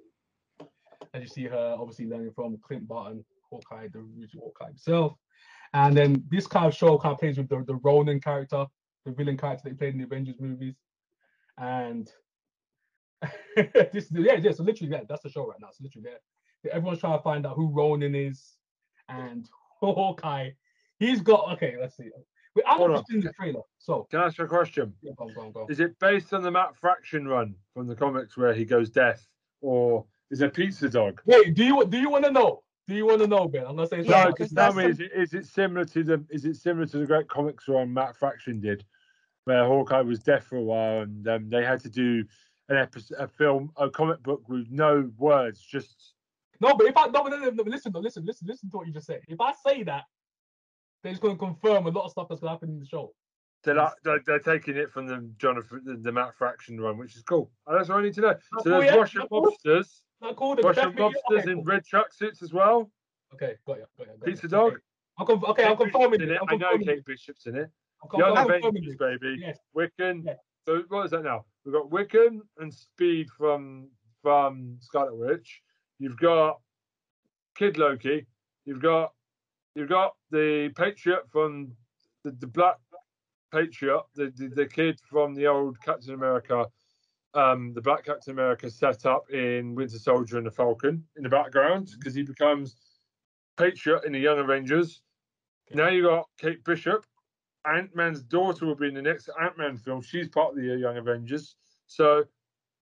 As you see her obviously learning from Clint Barton, Hawkeye, the original Hawkeye himself. And then this kind of show kind of plays with the, the Ronin character, the villain character they played in the Avengers movies. And this yeah, yeah, so literally yeah, that's the show right now. So literally yeah. Everyone's trying to find out who Ronin is and Hawkeye. He's got okay, let's see. I'm Hold just in the trailer. So Can I ask you a question? yeah, go on, go on, go on. Is it based on the Matt Fraction run from the comics where he goes deaf, or is it Pizza Dog? Wait, do you do you want to know? Do you want to know, Ben? I'm gonna say Yeah, no, something. 'cause just tell some- is it, is it similar to the is it similar to the great comics run Matt Fraction did, where Hawkeye was deaf for a while and um, they had to do an episode, a film, a comic book with no words, just No, but if I no, no, no, no, listen, no, listen, listen, listen to what you just said. If I say that, they're just gonna confirm a lot of stuff that's gonna happen in the show. they're, like, they're, they're taking it from the Jonathan the, the Matt Fraction run, which is cool. And that's what I need to know. So cool, there's yeah, Russian that's cool. lobsters, Not cool. Russian definitely- lobsters okay, in cool. red tracksuits as well. Okay, got you, got you. got Pizza you. Dog. Okay, I'm conf- okay, I'm Kate confirming in it. it. I'm I know. Kate Bishop's in it. I'm Young Avengers, baby. Yes. Wiccan. Yeah. So what is that now? We've got Wiccan and Speed from from Scarlet Witch. You've got Kid Loki. You've got you've got the Patriot from the, the Black Patriot, the, the the kid from the old Captain America, um, the Black Captain America set up in Winter Soldier and the Falcon in the background because he becomes Patriot in the Young Avengers. Now you got Kate Bishop. Ant Man's daughter will be in the next Ant Man film. She's part of the Young Avengers. So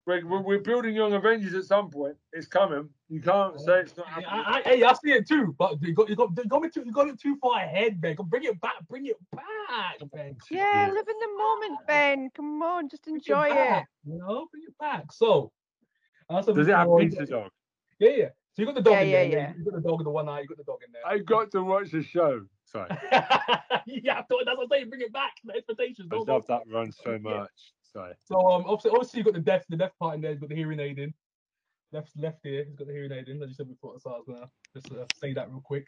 we're, we're, we're building Young Avengers at some point. It's coming. You can't oh. say it's not Yeah, happening. I, I, hey, I see it too, but you got you got you got me too you got it too far ahead, Ben. Go Bring it back, bring it back, Ben. Yeah, live in the moment, Ben. Come on, just Bring enjoy it. back, You know, bring it back. So, as I Does it have Pizza Dog? Yeah, yeah. So you got the dog Yeah, in yeah, there. yeah. You got the dog in the one eye. You got the dog in there. I got to watch the show. Sorry. yeah, that's what I'm saying. Bring it back. The expectations. I love that run so Yeah. much. So um, obviously, obviously you got the deaf, the deaf part in there. He's got the hearing aid in. Left, left ear. He's got the hearing aid in. As you said before, so I was gonna just uh, say that real quick.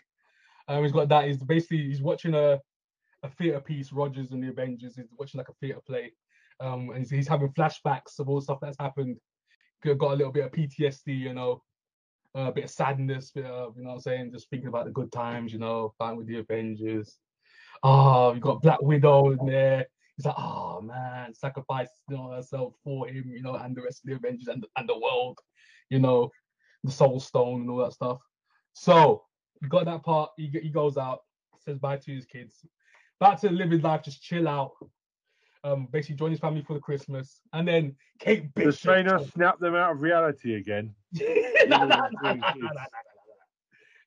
Um, he's got that. He's basically he's watching a a theater piece, Rogers and the Avengers. He's watching like a theater play. Um, and he's, he's having flashbacks of all the stuff that's happened. Got got a little bit of PTSD, you know, a bit of sadness, bit of, you know what I'm saying, just thinking about the good times, you know, fighting with the Avengers. Oh, you got Black Widow in there. He's like, oh man, sacrifice you know, herself for him, you know, and the rest of the Avengers and, and the world, you know, the Soul Stone and all that stuff. So you got that part. He, he goes out, says bye to his kids, back to live his life, just chill out. Um, basically join his family for the Christmas, and then Kate Bishop. Thanos snap them out of reality again?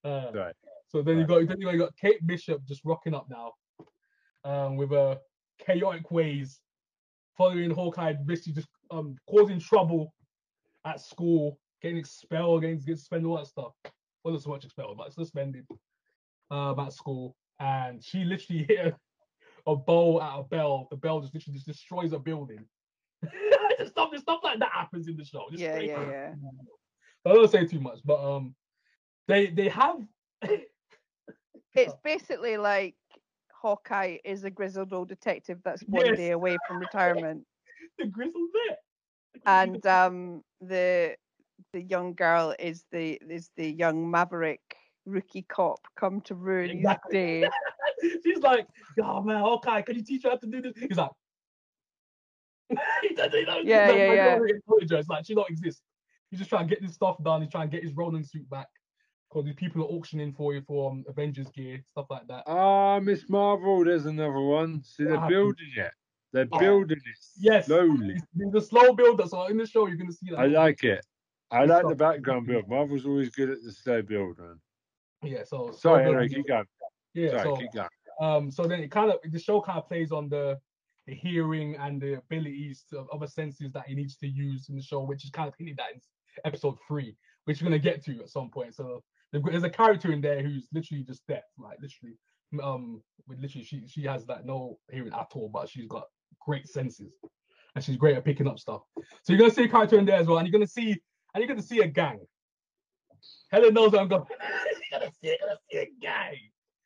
Uh, so then you got then you got Kate Bishop just rocking up now, um, with a chaotic ways, following Hawkeye, basically just um causing trouble at school, getting expelled, getting, getting suspended, all that stuff. Well, not so much expelled, but suspended um, at school, and she literally hit a, a bowl at a bell. The bell just literally just destroys a building. just stuff, just stuff like that happens in the show. Just Yeah, yeah, yeah. I don't say too much, but um, they they have It's basically like Hawkeye is a grizzled old detective that's one Yes. day away from retirement, the grizzled vet. and um, the the young girl is the is the young maverick rookie cop come to ruin Exactly. his day. She's like, oh man, okay, can you teach her how to do this? He's like, he doesn't, he doesn't- Yeah, yeah, yeah. Apologize. Like, she don't exist. He's just trying to get this stuff done. He's trying to get his Ronin suit back because these people are auctioning for you for um, Avengers gear, stuff like that. Ah, Miss Marvel, there's another one. See, they're happened? building it. They're Oh, building it yes. slowly. It's, a slow build. So in the show, you're gonna see that. I like it. I like the background build. Marvel's always good at the slow build, man. Yeah. So Sorry, anyway, keep going. Yeah. Sorry, so keep going. um, so then it kind of the show kind of plays on the the hearing and the abilities of other senses that he needs to use in the show, which is kind of hinted at in episode three, which we're gonna get to at some point. So there's a character in there who's literally just deaf, like literally, um, with literally she she has like no hearing at all, but she's got great senses, and she's great at picking up stuff. So you're gonna see a character in there as well, and you're gonna see and you're gonna see a gang. Helen knows I'm going. you're gonna see, gonna see a gang.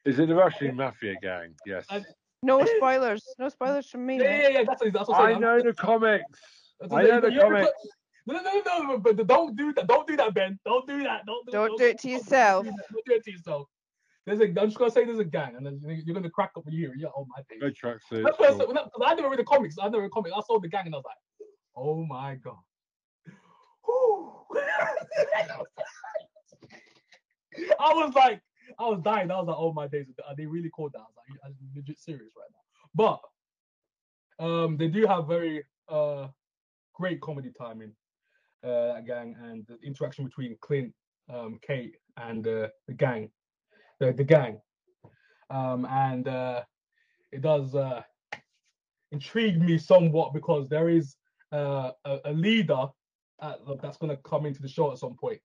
Is it the Russian mafia gang? Yes. I- No spoilers. No spoilers from me. Yeah, mate. yeah, yeah. That's what, that's what I'm I know the comics. I know the comics. Put- No, no, no, no, but don't do that. Don't do that, Ben. Don't do that. Don't do, Don't do it to yourself. do that. Don't do it to yourself. There's a. I'm just gonna say there's a gang, and then you're gonna crack up a year. Yeah, oh my Go days. tracksuit. That's what I, said, when I never read the comics. I never read the comics. I saw the gang, and I was like, oh my god. I was like, I was dying. I was like, oh my days. Are they really called that? I was like, I'm legit serious right now. But um, they do have very uh great comedy timing. Uh, that gang and the interaction between Clint, um, Kate, and uh, the gang, the the gang, um, and uh, it does uh, intrigue me somewhat because there is uh, a, a leader at, that's going to come into the show at some point.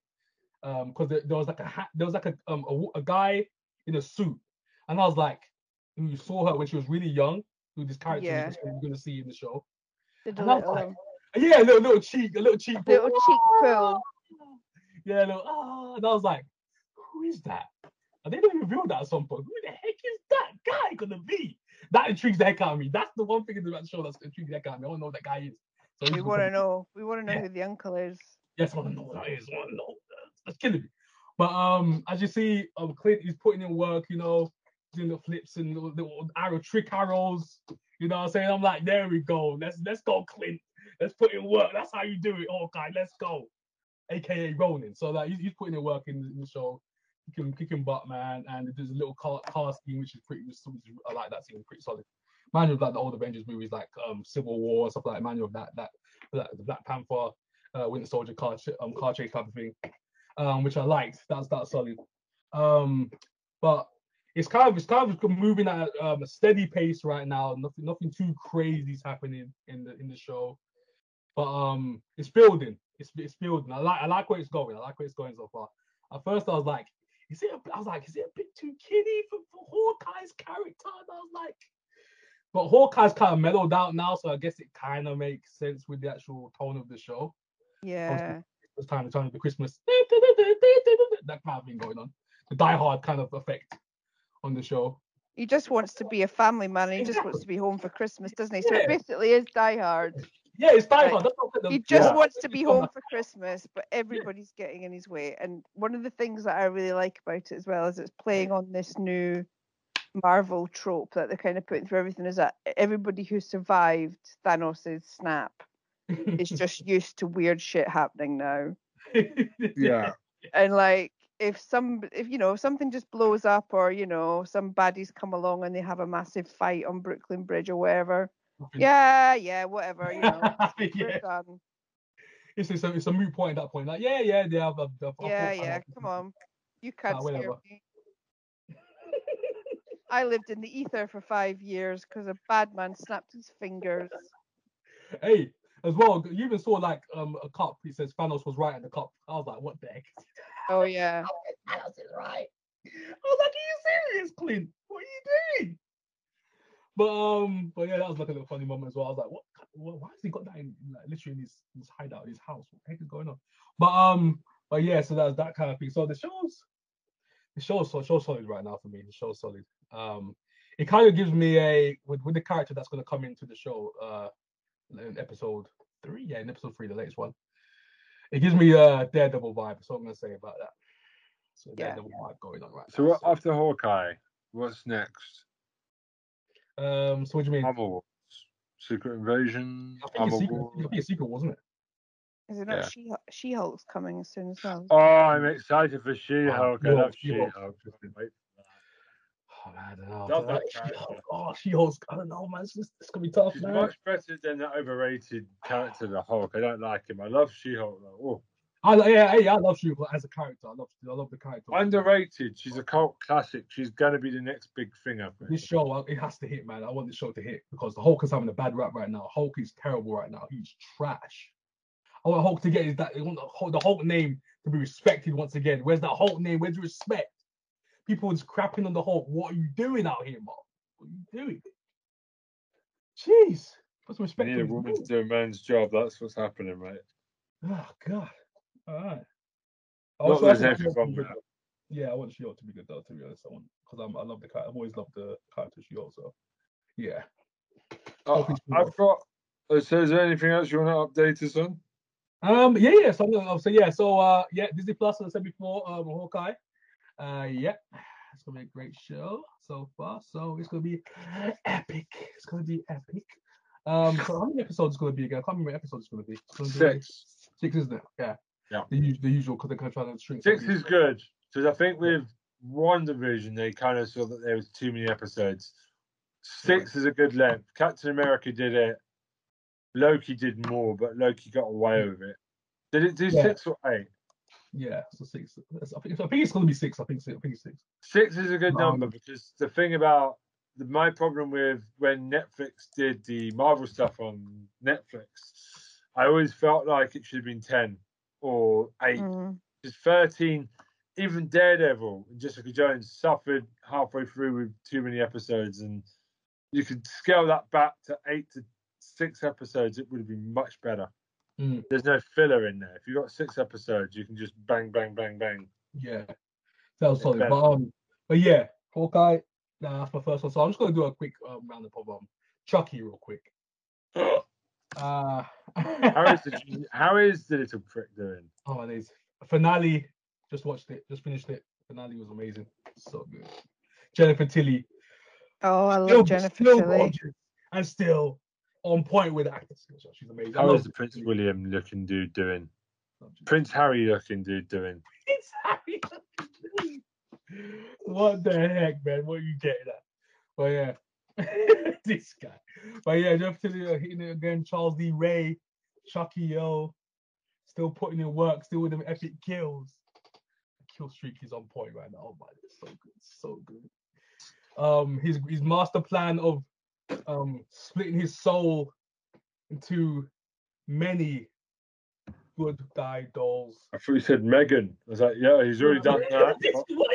Because there, there was like a ha- there was like a, um, a a guy in a suit, and I was like, you saw her when she was really young, who this character Yeah. is you're going to see in the show. A And I was like, um, Yeah, a little, little cheek, a little cheek, little pull. cheek pull. Yeah, a little, ah, and I was like, who is that? And they don't reveal that at some point. Who the heck is that guy gonna be? That intrigues the heck out of me. That's the one thing about the show that's intriguing the heck out of me. I want to know that guy is. So We want to know. We want to know Yeah. who the uncle is. Yes, I want to know who that is. I want to know. That's killing me. But um, as you see, um, Clint is putting in work. You know, doing the flips and little, little arrow trick arrows. You know what I'm saying? I'm like, there we go. Let's let's go, Clint. Let's put in work. That's how you do it. Okay, let's go. AKA Ronin. So that he's, he's putting in work in, the- in the show. Kicking, kicking butt, man. And there's a little car, car scheme which is pretty. Which I like that scene. Pretty solid. Manual of like the old Avengers movies, like um Civil War and stuff like that. Manual of that that, that the Black Panther, uh, Winter Soldier car um car chase type of thing, um which I liked. That's that's solid. Um, but it's kind of it's kind of moving at um, a steady pace right now. Nothing nothing too crazy is happening in the in the show, but um, it's building. It's it's building. I like I like where it's going. I like where it's going so far. At first, I was like, is it? A, I was like, is it a bit too kiddie for, for Hawkeye's character? And I was like, but Hawkeye's kind of mellowed out now, so I guess it kind of makes sense with the actual tone of the show. Yeah. It's time to turn the Christmas that kind of thing going on. The Die Hard kind of effect on the show. He just wants to be a family man. And he just wants to be home for Christmas, doesn't he? So it basically is Die Hard. Yeah, it's Die Right. Hard. That's what He just Yeah. wants to be home for Christmas, but everybody's getting in his way. And one of the things that I really like about it as well is it's playing on this new Marvel trope that they're kind of putting through everything is that everybody who survived Thanos' snap is just used to weird shit happening now. Yeah. And like if some if you know something just blows up or you know some baddies come along and they have a massive fight on Brooklyn Bridge or wherever. Yeah, yeah, whatever, you know. yeah. It's, it's, a, it's a moot point at that point. Like, yeah, yeah, yeah. I've, I've, I've Yeah, yeah, come on. You can't scare me. I lived in the ether for five years because a bad man snapped his fingers. Hey, as well, you even saw like um a cup. It says Thanos was right at the cup. I was like, what the heck? Oh yeah. Thanos is right. I was like, are you serious, Clint? What are you doing? But um, but yeah, that was like a little funny moment as well. I was like, what? what why has he got that in like literally in his, his hideout, his house? What the heck is going on? But um, but yeah, so that's that kind of thing. So the shows, the show's so show's solid right now for me. The show's solid. Um, it kind of gives me a with, with the character that's going to come into the show. Uh, in episode three, yeah, in episode three, the latest one. It gives me a Daredevil vibe. That's what I'm going to say about that. So Yeah. Daredevil vibe going on right So now. what, after Hawkeye, what's next? Um, so what do you mean? Armor Wars, Secret Invasion, I think, it's secret, Wars. I think it's secret, wasn't it? Is it not Yeah. She She Hulk's coming as soon as well? Oh, I'm excited for She-Hulk. I She-Hulk, love She-Hulk. She-Hulk. Just been waiting for that. Oh man, I. Love that She-Hulk. character. Oh, She-Hulk's. I don't know, man. It's, just, it's gonna be tough, She's man. much better than that overrated character, the Hulk. I don't like him. I love She-Hulk. though. Oh, I yeah, yeah, I love She-Hulk as a character. I love, I love the character. underrated. She's a cult classic. She's gonna be the next big thing up. This show, it has to hit, man. I want this show to hit because the Hulk is having a bad rap right now. Hulk is terrible right now. He's trash. I want Hulk to get his that. I want the Hulk, the Hulk name to be respected once again. Where's that Hulk name? Where's the respect? People is crapping on the Hulk. What are you doing out here, Mark? What are you doing? Jeez, put some You respect. need a woman to do a man's job. That's what's happening, right? Oh ah, God. All right. I Not also- there's I want anything to wrong be with good. Yeah, I want She-Hulk to be good though. To be honest, I want because I'm I love the character. I've always loved the character She-Hulk. So yeah. Oh, is I've got. uh, So, is there anything else you want to update us on? Um, yeah, yeah. So, gonna- so yeah, so uh, yeah, Disney Plus, as I said before, um, Hawkeye. Uh, yeah, it's gonna be a great show so far. So it's gonna be epic. It's gonna be epic. Um, so how many episodes is gonna be again? I can't remember what episode it's gonna be. It's gonna be Six. six, isn't it? Yeah. Yeah. The, the usual because they're kind of trying to shrink. Six is good because I think with WandaVision they kind of saw that there was too many episodes. Six is a good length. Captain America did it. Loki did more, but Loki got away with it. Did it do Yeah. six or eight? Yeah, so six. I think, I think it's gonna be six. I think six. I think six. Six is a good Um, number because the thing about the, my problem with when Netflix did the Marvel stuff on Netflix, I always felt like it should have been ten or eight. Mm. Because thirteen, even Daredevil and Jessica Jones suffered halfway through with too many episodes, and you could scale that back to eight to six episodes. It would have been much better. Mm. There's no filler in there. If you have got six episodes, you can just bang, bang, bang, bang. Yeah, that was It's solid. But um, but yeah, Hawkeye. Nah, that's my first one. So I'm just gonna do a quick um, roundup of um Chucky real quick. Uh, How is the how is the little prick doing? oh it is. Finale. Just watched it. Just finished it. Finale was amazing. So good. Jennifer Tilly. Oh, I love still- Jennifer still Tilly. gorgeous and still on point with the acting skills. She's amazing. I How the Prince Tilly. William looking dude doing? Prince Harry looking dude doing? It's Harry. what the heck, man? What are you getting at? But yeah, this guy. But yeah, Jeff Tilly uh, hitting it again. Charles Lee Ray, Chucky Yo, still putting in work, still with them epic kills. Kill streak is on point right now. Oh my, it's so good, so good. Um, his his master plan of um splitting his soul into many good guy dolls. I thought you said Megan. I was like, yeah, he's already done that.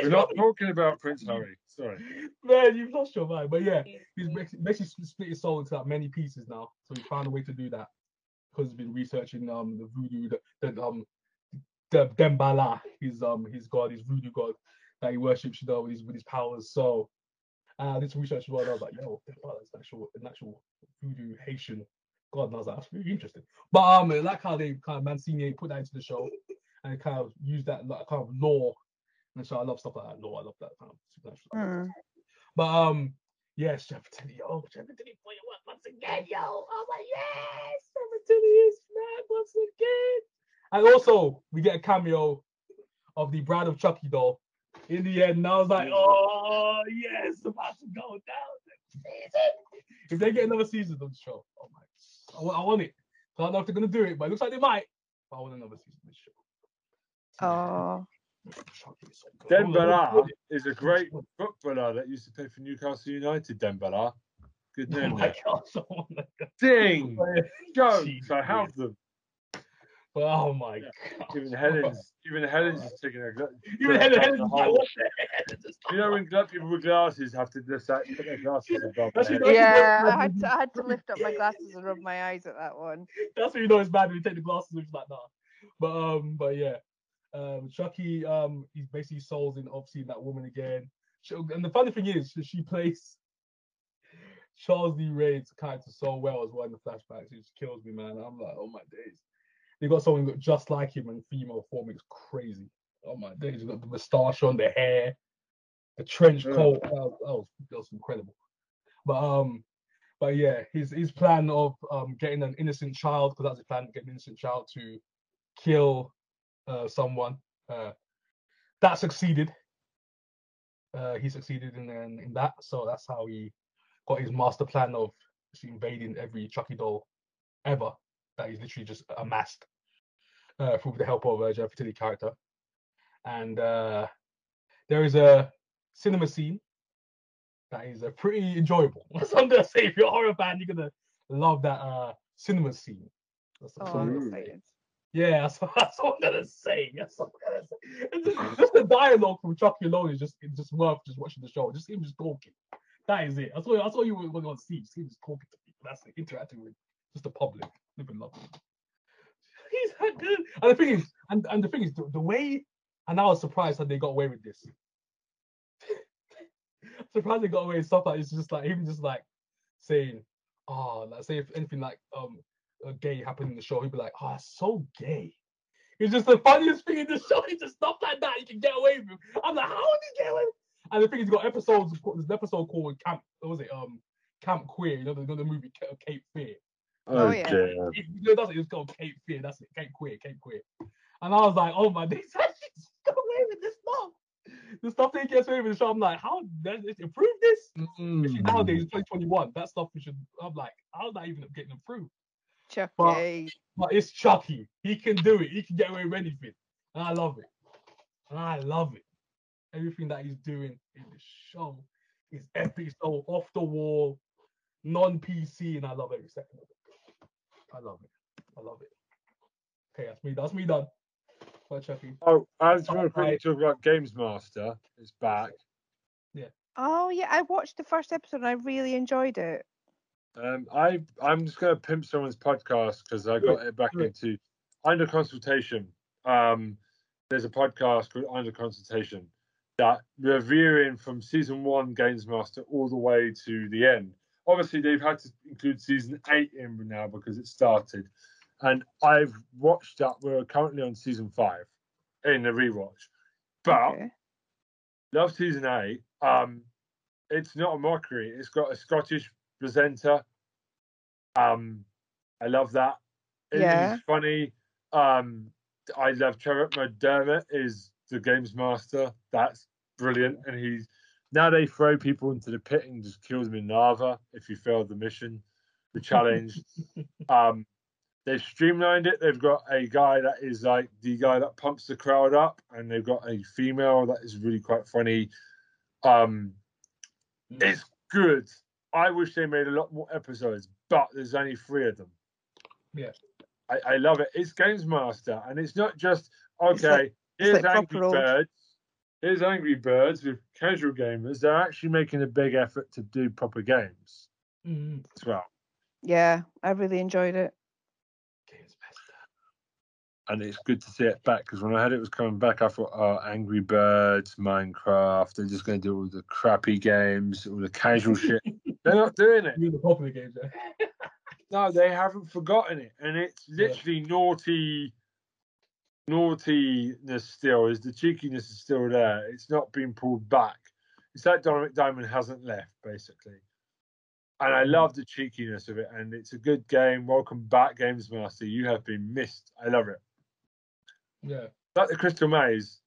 We're not talking about Prince Harry. Sorry. Man, you've lost your mind. But yeah, he's basically basically split- split his soul into like many pieces now. So he found a way to do that because he's been researching um the voodoo, the, the um the Damballa, his um his god, his voodoo god that he worships, you know, with his with his powers. So uh this research as well. And I was like, yo, Damballa is an actual an actual voodoo Haitian god. And I was like, that's really interesting. But um, I like how they kind of Mancini put that into the show and kind of use that like, kind of lore. And so I love stuff like that. Lore, I love that kind of supernatural. stuff. Mm. But um, yes, Jeff Tilly. Oh, Jeff Tilly for your work once again, yo. I was like, yes, Jeff Tilly is mad once again. And also, we get a cameo of the Bride of Chucky doll in the end. And I was like, oh yes, about to go down. If they get another season of the show, oh my, I want, I want it. I don't know if they're gonna do it, but it looks like they might. But I want another season of this show. Oh, Chucky is so good. Is a great footballer that used to play for Newcastle United. Dembele. Good Oh name. my god, someone like that. Ding! go! Jeez, I have them. But oh my Yeah. god. Even Helen's, even Helen's just taking a. gla- Even Helen, Helen's like, what the heck? You know when gla- people with glasses have to just like put their glasses above their That's head. yeah. I had to I had to lift up my glasses and rub my eyes at that one. That's what you know it's bad when you take the glasses off. It's like, nah. But um, but yeah. Um, Chucky, um, he's basically souls in obviously that woman again. She- and the funny thing is, she, she plays Charles Lee Ray's character so well as well in the flashbacks. It just kills me, man. I'm like, oh my days. They got someone look just like him in female form. It's crazy. Oh my days. You got the moustache on, the hair, the trench Yeah. coat. That was, that was, that was incredible. But um, but yeah, his his plan of um getting an innocent child, because that's his plan, getting an innocent child to kill uh someone. Uh, that succeeded. Uh, he succeeded in, in in that, so that's how he got his master plan of invading every Chucky doll ever that he's literally just amassed uh, through the help of a Jeff Tilly character. And uh, there is a cinema scene that is uh, pretty enjoyable. So I'm gonna say, if you're a horror fan, you're gonna love that uh, cinema scene. That's, Oh, I'm I'm gonna say. excited. Yeah, that's, that's what I'm gonna say. That's what I'm gonna say. Just, just the dialogue from Chucky alone is just it's just worth just watching the show. Just him just talking. That is it. That's all. That's all you want to see. Just him just talking to people. That's it. Interacting with just the public. Living love. He's. And the thing is, and, and the thing is, the, the way, and I was surprised that they got away with this. surprised they got away with stuff like it's just like even just like saying, oh, like say if anything like um uh, gay happened in the show, he'd be like, oh, that's so gay. It's just the funniest thing in the show. It's just stuff like that you can get away with. I'm like, how did he get away? And the thing is, got episodes. There's an episode called Camp. What was it? Um, Camp Queer. You know you know the movie Cape Fear. Oh, yeah. dear. It, you know, that's it. It's called Cape Fear. That's it. Cape Queer. Cape Queer. And I was like, oh my days, I just got away with this stuff. The stuff they get away with in the show. I'm like, how does it improve this? Especially Mm. nowadays, 2021. That stuff we should. I'm like, how's that even getting improved? Chucky. But it's Chucky. He can do it. He can get away with anything. And I love it. And I love it. Everything that he's doing in the show is epic. So off the wall, non PC, and I love every second of it. I love it. I love it. Okay, that's me. That's me done. Bye, Chucky. Oh, I just want to Alright. quickly talk about Games Master. It's back. Yeah. Oh yeah, I watched the first episode and I really enjoyed it. Um, I I'm just going to pimp someone's podcast because I got it back do it. into under consultation. Um, there's a podcast called Under Consultation that reviewing from season one Games Master all the way to the end. Obviously, they've had to include season eight in now because it started, and I've watched that. We're currently on season five in the rewatch, but Okay. love season eight. Um, it's not a mockery. It's got a Scottish presenter. Um, I love that. It is Yeah. funny. Um, I love Trevor McDermott is the games master. That's brilliant. And he's now they throw people into the pit and just kill them in lava if you fail the mission, the challenge. um, they've streamlined it. They've got a guy that is like the guy that pumps the crowd up, and they've got a female that is really quite funny. Um, it's good. I wish they made a lot more episodes, but there's only three of them. Yeah. I, I love it. It's Games Master, and it's not just It's okay. like- it's here's like Angry Birds. Here's Angry Birds with casual gamers. They're actually making a big effort to do proper games Mhm. as well. Yeah, I really enjoyed it. And it's good to see it back because when I heard it was coming back, I thought, oh, Angry Birds, Minecraft, they're just going to do all the crappy games, all the casual shit. They're not doing it. The popular games. No, they haven't forgotten it, and it's Yeah. literally naughty, naughtiness still. Is the cheekiness is still there? It's not been pulled back. It's that Dominik Diamond hasn't left, basically. And I mm-hmm. love the cheekiness of it, and it's a good game. Welcome back, Games Master. You have been missed. I love it. Yeah. like the Crystal Maze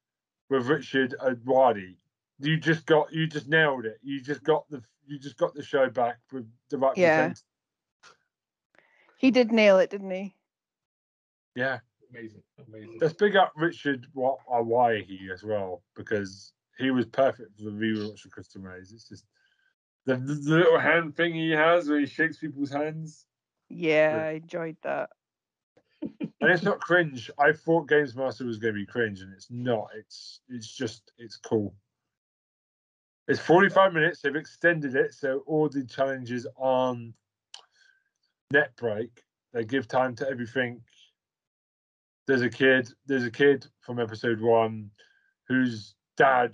with Richard Ayoade. You just got, you just nailed it. You just got the, you just got the show back with the right. Yeah. presenter. He did nail it, didn't he? yeah. Amazing. Amazing. Let's big up Richard Wa- Ayoade as well because he was perfect for the rewatch of Crystal Maze. It's just the, the little hand thing he has where he shakes people's hands, Yeah, Yeah. I enjoyed that. and it's not cringe. I thought Games Master was going to be cringe, and it's not. It's it's just it's cool. It's 45 minutes. They've extended it, so all the challenges on net break. They give time to everything there's a kid, there's a kid from episode one whose dad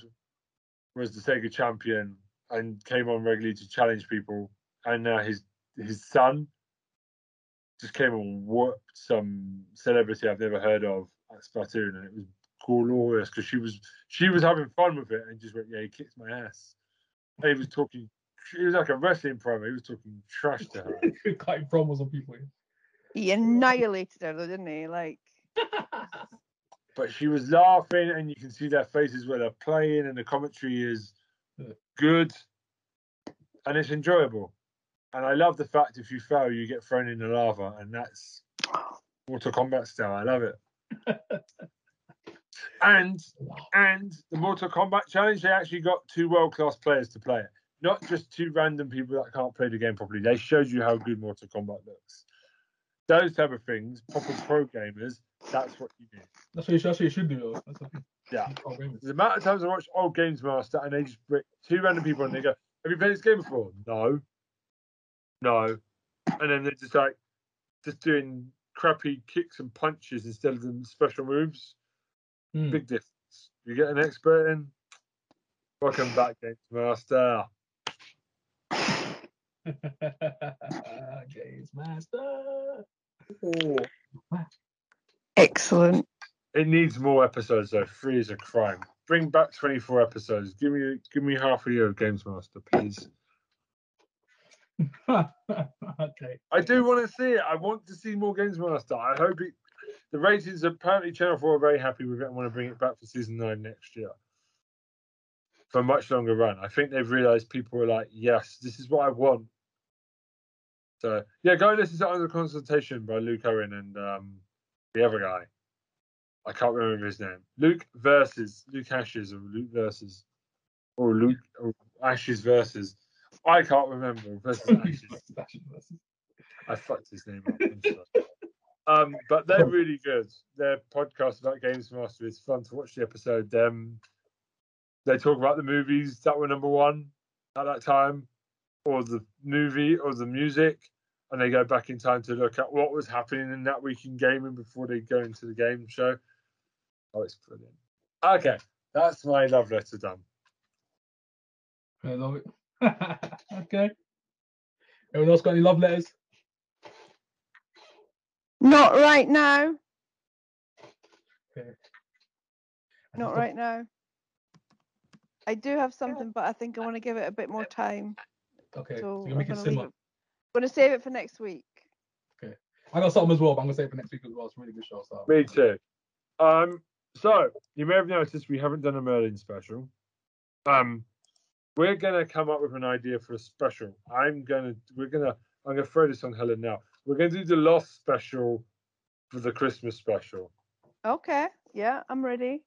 was the Sega champion and came on regularly to challenge people, and now his his son just came and whooped some celebrity I've never heard of at Splatoon, and it was glorious because she was she was having fun with it and just went, yeah, he kicked my ass. And he was talking, he was like a wrestling promo. He was talking trash to her. Cutting promos on people. He annihilated her, though, didn't he? Like, but she was laughing, and you can see their faces where they're playing, and the commentary is good, and it's enjoyable. And I love the fact if you fail, you get thrown in the lava, and that's Mortal Kombat style. I love it. and and the Mortal Kombat challenge, they actually got two world class players to play it, not just two random people that can't play the game properly. They showed you how good Mortal Kombat looks. Those type of things, proper pro gamers, that's what you do. That's what you, that's what you should do. That's what Yeah. oh, gamers. The amount of times I watch old Games Master and they just bring two random people and they go, Have you played this game before? No. No. And then they're just like, just doing crappy kicks and punches instead of them special moves. Hmm. Big difference. You get an expert in. Welcome back, Games Master. Games Master. Excellent. It needs more episodes though. Three is a crime. Bring back twenty four episodes. Give me give me half a year of Games Master, please. okay. I do want to see it. I want to see more Games Master. I hope it. The ratings apparently Channel Four are very happy with it and want to bring it back for season nine next year for a much longer run. I think they've realised people are like, yes, this is what I want. So yeah, go and listen to Under Consultation by Luke Owen and um, the other guy. I can't remember his name. Luke versus Luke Ashes or Luke versus or Luke or Ashes versus. I can't remember versus Ashes. I fucked his name up. Um, but they're really good. Their podcast about Games Master is fun to watch the episode. Um, they talk about the movies that were number one at that time, or the movie, or the music, and they go back in time to look at what was happening in that week in gaming before they go into the game show. Oh, it's brilliant. Okay, that's my love letter done. I love it. okay. Anyone else got any love letters? Not right now. Okay. Not right now. I do have something, but I think I want to give it a bit more time. Okay. So So you I'm make it gonna leave simmer. it. Going to save it for next week. Okay. I got something as well, but I'm gonna save it for next week as well. It's a really good show. So. Me too. Um, so you may have noticed we haven't done a Merlin special. Um, we're gonna come up with an idea for a special. I'm gonna, we're gonna, I'm gonna throw this on Helen now. We're gonna do the Lost special for the Christmas special. Okay. Yeah, I'm ready.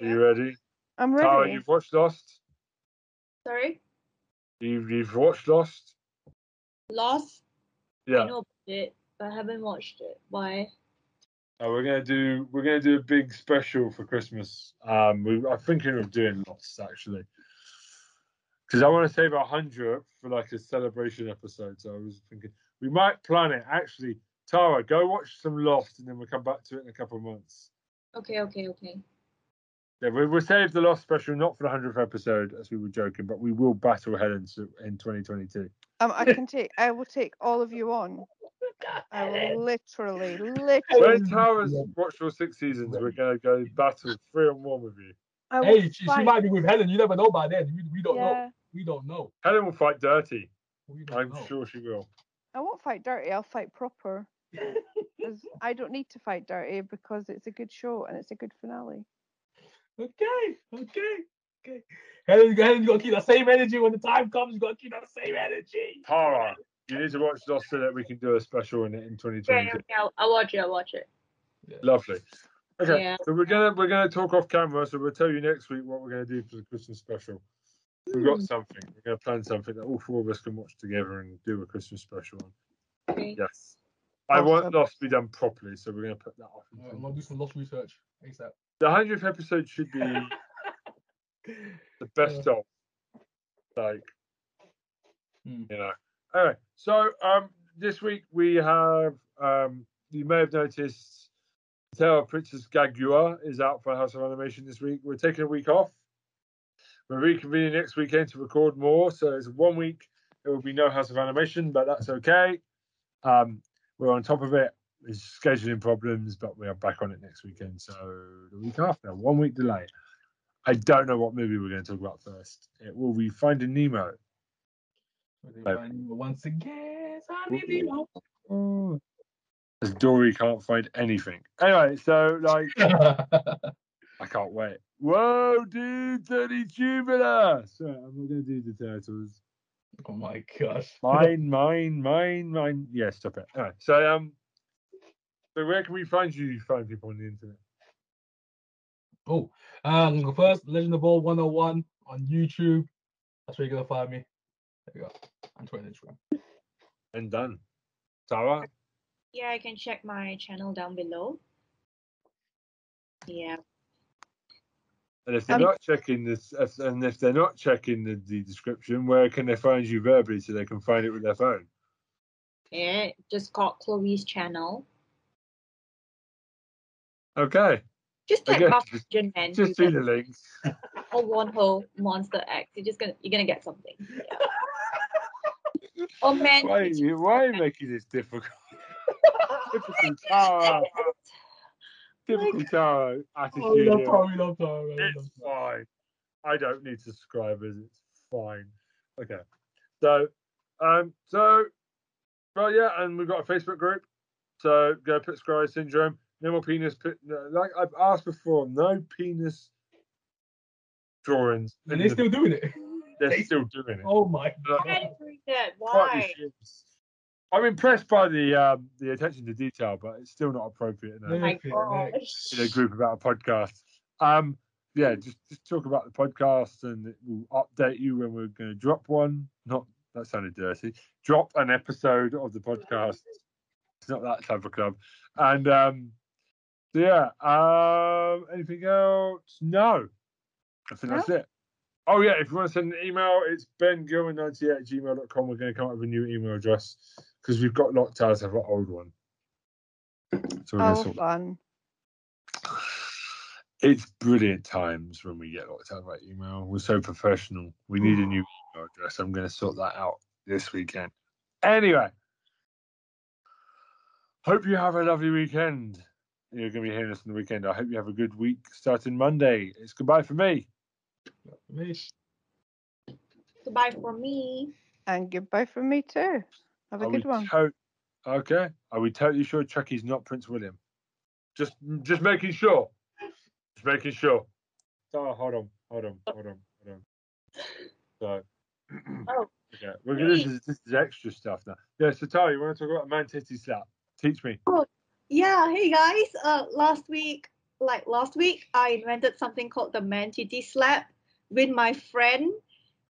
Are you ready? I'm Tara, ready. you've watched Lost. Sorry, You've you've watched Lost. Lost. Yeah. I know about it, but I haven't watched it. Why? Uh, we're gonna do we're gonna do a big special for Christmas. Um, we, I'm thinking of doing Lost actually, because I want to save a hundred for like a celebration episode. So I was thinking we might plan it. Actually, Tara, go watch some Lost, and then we'll come back to it in a couple of months. Okay, okay, okay. Yeah, we, we'll save the Lost special not for the hundredth episode, as we were joking, but we will battle Helen so- in 2022. Um, I can take. I will take all of you on. I will literally, literally. When Tara's watched all six seasons, we're gonna go battle three on one with you. Hey, she, she might be with Helen. You never know by then. We, we don't know. We don't know. Helen will fight dirty. I'm know. sure she will. I won't fight dirty. I'll fight proper. 'Cause I don't need to fight dirty because it's a good show and it's a good finale. Okay, okay, okay. Helen, Helen, you gotta keep that same energy when the time comes. You gotta keep that same energy. Tara, you need to watch Lost so that we can do a special in it in Yeah, 2022. yeah, yeah. I'll, I'll watch it. I'll watch it. Lovely. Okay, Yeah. so we're gonna we're gonna talk off camera. So we'll tell you next week what we're gonna do for the Christmas special. We've got Hmm. something. We're gonna plan something that all four of us can watch together and do a Christmas special on. Okay. Yes. I want Awesome. Lost to be done properly, so we're gonna put that off. Uh, I'm gonna do some lost research ASAP. The hundredth episode should be the best of. Like Hmm. you know. Anyway, so um, this week we have um, you may have noticed Tale of Princess Kaguya is out for House of Animation this week. We're taking a week off. We're reconvening next weekend to record more. So it's one week. There will be no House of Animation, but that's okay. Um, we're on top of it. There's scheduling problems, but we are back on it next weekend. So the week after, one week delay. I don't know what movie we're going to talk about first. It will be Finding Nemo. Once again, Finding Nemo. As Dory can't find anything. Anyway, so like I can't wait. Whoa, dude, Tony Tubular! So I'm not gonna do the turtles. oh my gosh. Mine, mine, mine, mine. Yeah, stop it. Anyway, so um so where can we find you? You find people on the internet. Oh, um, first Legend of Ball 101 on YouTube. That's where you're gonna find me. There you go. And Twitter and Instagram. And done. Tara? Yeah, I can check my channel down below. Yeah. And if they're Um, not checking this if- and if they're not checking the, the description, where can they find you verbally so they can find it with their phone? Yeah, just called Chloe's channel. Okay. Just type Okay, Buff just- Vision Man Just see the links. or one whole Monster X. You're just gonna you're gonna get something. Yeah. oh man. Why, are you- why are you making this difficult? Typical Tara. Typical Tara Oh, we attitude. love here. Tara, we love Tara, we It's fine. I don't need subscribers. It's fine. Okay. So, um, so, well, yeah, and we've got a Facebook group. So go put Scry syndrome. No more penis. No, like I've asked before, no penis drawings. And they're the- still doing it. they're they- still doing it. Oh my Look, Why are god. you doing that? Why? I'm impressed by the um, the attention to detail, but it's still not appropriate in Oh a, my Yeah, gosh. in a group about a podcast. Um, yeah, just just talk about the podcast, and it will update you when we're going to drop one. Not that sounded dirty. Drop an episode of the podcast. It's not that type of club. And um, so yeah, um, anything else? No, I think that's it. Oh yeah, if you want to send an email, it's bengilman98 at gmail.com. We're going to come up with a new email address because we've got locked out of our old one. So Oh, fun. it's brilliant times when we get locked out of our email. We're so professional. We need a new email address. I'm going to sort that out this weekend. Anyway, hope you have a lovely weekend. You're going to be hearing us on the weekend. I hope you have a good week starting Monday. It's goodbye for me. Me. Goodbye for me. And goodbye for me too. Have a Are good one. to- okay. Are we totally sure Chucky's not Prince William? Just, just making sure. Just making sure. Oh, hold on, hold on, hold on, hold on. So, Oh. okay, we're gonna this is, this is extra stuff now. Yeah, so Tara, you want to talk about man titty slap? Teach me. Oh, Yeah, hey guys. Uh, last week, like last week, I invented something called the man titty slap with my friend.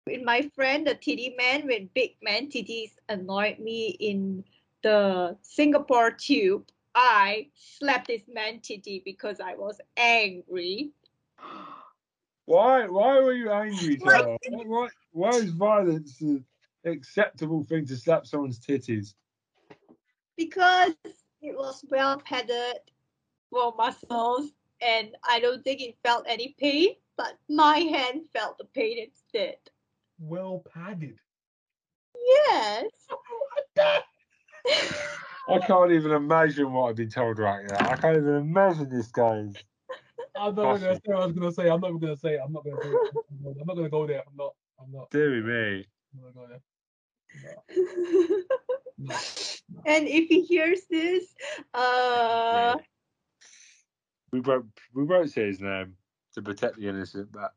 With my friend, the titty man with big man titties annoyed me in the Singapore tube. I slapped this man titty because I was angry. Why? Why were you angry, Why, why, why is violence an acceptable thing to slap someone's titties? because it was well padded for muscles and I don't think it felt any pain, but my hand felt the pain instead. Well padded. Yes. I can't even imagine what I've been told right now. I can't even imagine this, guys. I'm not gonna say what I was gonna say. I'm not gonna say. I'm not gonna do it. I'm not gonna go there. I'm not. I'm not. Dear me. I'm not gonna go there. No. And if he hears this, uh, We won't we won't say his name to protect the innocent, but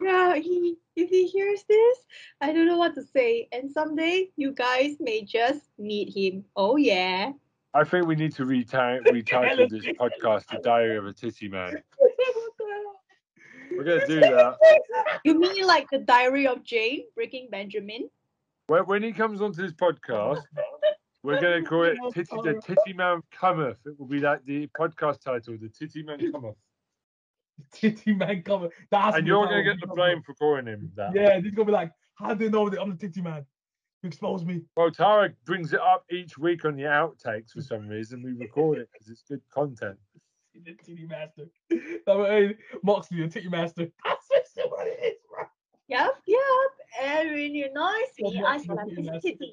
yeah, he if he hears this, I don't know what to say. And someday you guys may just meet him. Oh yeah. I think we need to reti- retitle this podcast The Diary of a Titty Man. We're gonna do that. You mean like the Diary of Jane, Breaking Benjamin? When, when he comes onto this podcast, we're gonna call it Titty the Titty Man Cometh. It will be like the podcast title, The Titty Man Cometh. Titty man coming. That's And you're gonna get the blame for calling him that. Yeah, he's gonna be like, how do you know that I'm the titty man? You expose me. Well, Tara brings it up each week on the outtakes for some reason. We record it because it's good content. the titty master. That was, hey, Moxley, the titty master. That's just what it is, bro. Yep, yep. And when you noise me, Oh, I what- slap what his you titty.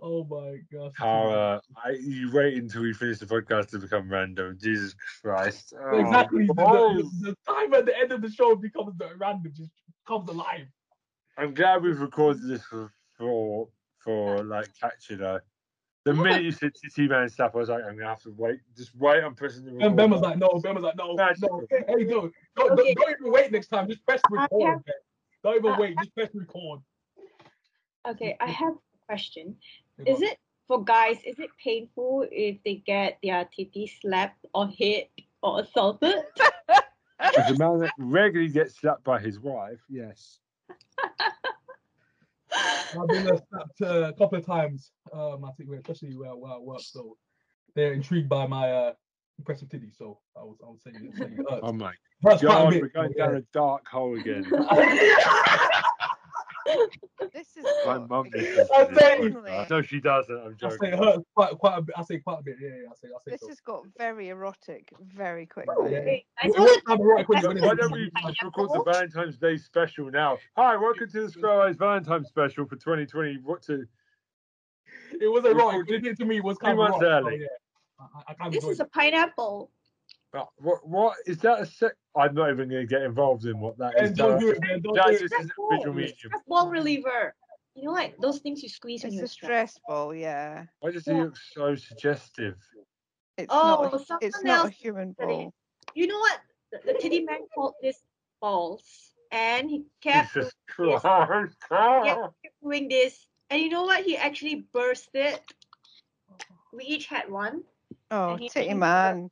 Oh my gosh. Tara, I, you wait until we finish the podcast to become random. Jesus Christ. Oh, Exactly. The, the, the time at the end of the show becomes the random, just comes alive. I'm glad we've recorded this for for, for like catching her. The minute you said Titty Man stuff, I was like, I'm gonna have to wait. Just wait. I'm pressing the. And record Ben was like, no. Ben was like, no, Magical. no. Hey, no, don't, Okay. don't, don't even wait next time. Just press I record. have- Don't even Uh, wait. Just press record. Okay, I have a question. Is it for guys? Is it painful if they get their titty slapped or hit or assaulted? As a man that regularly gets slapped by his wife, yes. I've been uh, snapped uh, a couple of times. Um, I think, especially where, where I work. So they're intrigued by my uh, impressive titty. So I was, I was saying, it, saying it hurts. Oh my hurts god, we're going down a dark hole again. This is My mum I'm to this saying- podcast. No, she doesn't. I'm I say joking. it hurts quite, quite a bit. I say quite a bit. Yeah, yeah. I say, I say. This so. has got very erotic very Yeah. quickly. Okay, I It it. kind of right when you- Why when why you- don't we record the Valentine's Day special now? Hi, welcome to the Square Eyes Valentine's special for 2020. What to? It was erotic. What it did to me was kind of months erotic, early. yeah. I, I kind This is a pineapple. What? What is that? A sec? I'm not even going to get involved in what that is. Don't do it, man. Don't That's do it. just That's visual medium. Stress ball reliever. You know, like those things you squeeze when It's you're a stressed. stress ball, yeah. Why does he look so suggestive? It's Oh, not. A, it's not a human said ball. You know what? The, the titty man called this balls, and he kept, Jesus Yes. Christ! kept doing this. And you know what? He actually burst it. We each had one. Oh, And he- titty he- man.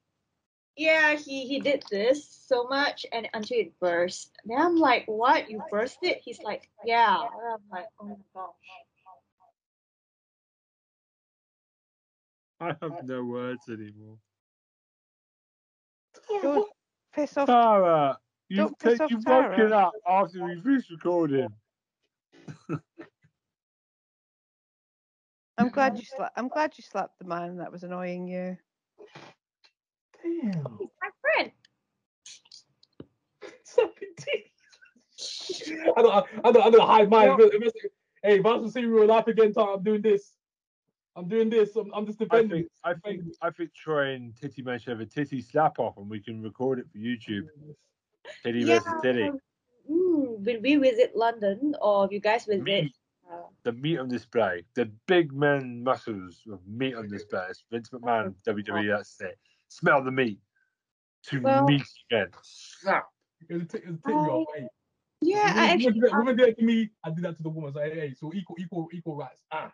Yeah, he he did this so much and until it burst. Then I'm like, what? You burst it? He's like, yeah. And I'm like, oh my gosh. I have no words anymore. Don't piss off. Tara, you've, Don't piss ta- off you've woken up after we finished recording. I'm glad you slapped. I'm glad you slapped the man that was annoying you. Damn. He's my friend. Sucking teeth. I don't, I don't, I don't hide mine. If Hey, if I was to see you in real life again, Tom, I'm doing this. I'm doing this. I'm, I'm just I defending. think, I think, I think Troy and Titty Man should have a titty slap off, and we can record it for YouTube. Titty Yeah. versus titty. Mm, when we visit London or if you guys visit Meat, uh, the meat on display, the big man muscles of meat on display. It's Vince McMahon, WWE. That's it. Smell the meat. To Well- meat again. Slap. It was a, t- it was a titty off. Yeah, women, I actually women, do that, women do that to me. I did that to the woman. So hey, hey, so equal, equal, equal rights. Ah,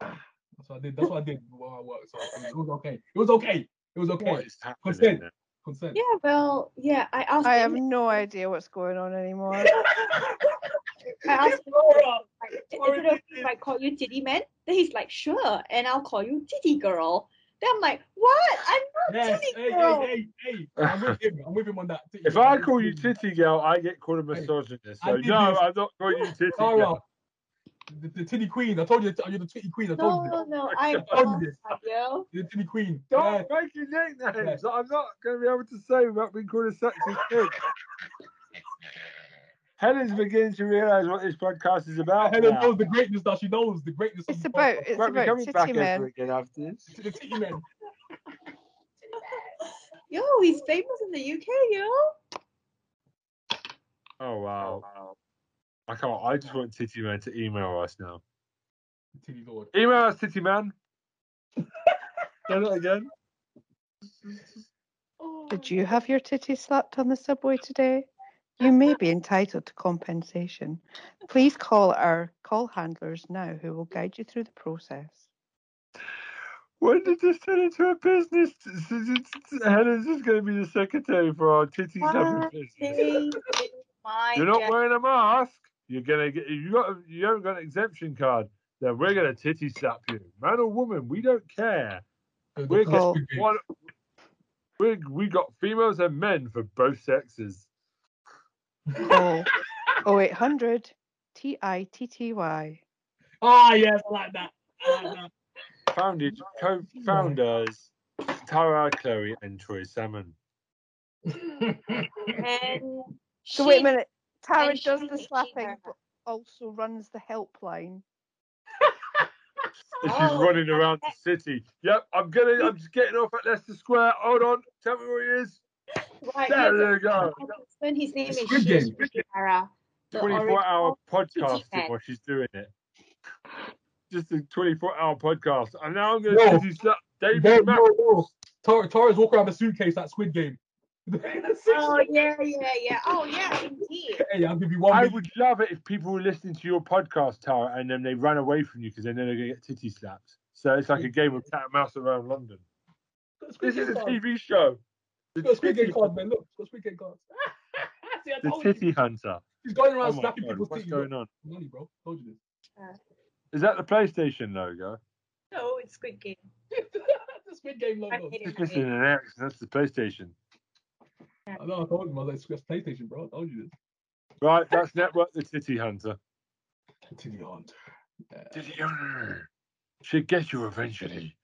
ah. That's what I did. That's what I did while I worked. So it was okay. It was okay. It was okay. What is? Consent. there? Consent. yeah, well, yeah, I asked I him. have no idea what's going on anymore. I asked him Laura, like, is it okay if I call you titty man? Then he's like, sure, and I'll call you titty girl. Then I'm like, what? I'm not Yes. titty Hey, girl. hey, hey, hey. I'm with him. I'm with him on that. Titty. If I call you titty girl, I get called a misogynist. So no, this. I'm not calling you titty Tara, girl. the, the titty queen. I told you, you're the titty queen. I told No, you no, no, I'm told you not this. Fabio. this. The titty queen. Don't Yeah. make your nicknames. Yeah. I'm not going to be able to say without being called a sexist pig. Helen's beginning to realise what this podcast is about. Helen now. knows the greatness that she knows. The greatness. of It's the about. podcast. It's Won't be about coming back titty ever men. again after this. the titty man. Yo, he's famous in the UK, yo. Oh wow. I can't. I just want Titty Man to email us now. Titty lord. Email us, Titty Man. Say that again. Oh. Did you have your titty slapped on the subway today? You may be entitled to compensation. Please call our call handlers now who will guide you through the process. When did this turn into a business? Helen's just going to be the secretary for our Titty Slapping business. You're not wearing a mask. You're gonna get. You got. You haven't got an exemption card. Then we're gonna titty slap you, man or woman. We don't care. The- the We're Call- Cosby What? We we got females and men for both sexes. Call 0800 T I T T Y. Ah, yes, I like that. I like that. Founded, co-founders, Tara, Chloe, and Troy Salmon. And So wait a minute. Tara does the slapping, but also runs the helpline. And she's Oh, running around the city. Yep, I'm gonna. I'm just getting off at Leicester Square. Hold on, tell me where he is. Right, There you go. her husband, his name is Squid Game. Shishihara. the 24 hour original podcasting man. while she's doing it. Just a 24 hour podcast. And now I'm going No. to Dizzy slap No, David Mack. no, no. Tara's walking around with a suitcase at Squid Game. Oh yeah, yeah, yeah. Oh yeah, indeed. Hey, I'll give you one. I million. would love it if people were listening to your podcast, Tara, and then they ran away from you because they know they're going to get titty slapped. So it's like a game of cat and mouse around London. This is a. TV show. It's got Squid Game titty- cards, man. Look, it's got Squid Game cards. See, I The told you. Titty Hunter. He's going Oh around my snapping God, people's what's titties. going on? Money, bro. Told you this. Is that the PlayStation logo? No, it's Squid Game. the Squid Game logo. It's it. missing an X. That's the PlayStation. I know, I told him. I was like, it's PlayStation, bro. I told you this. Right, that's Network the Titty Hunter. Titty Hunter. Yeah. Titty Hunter. Should get you eventually.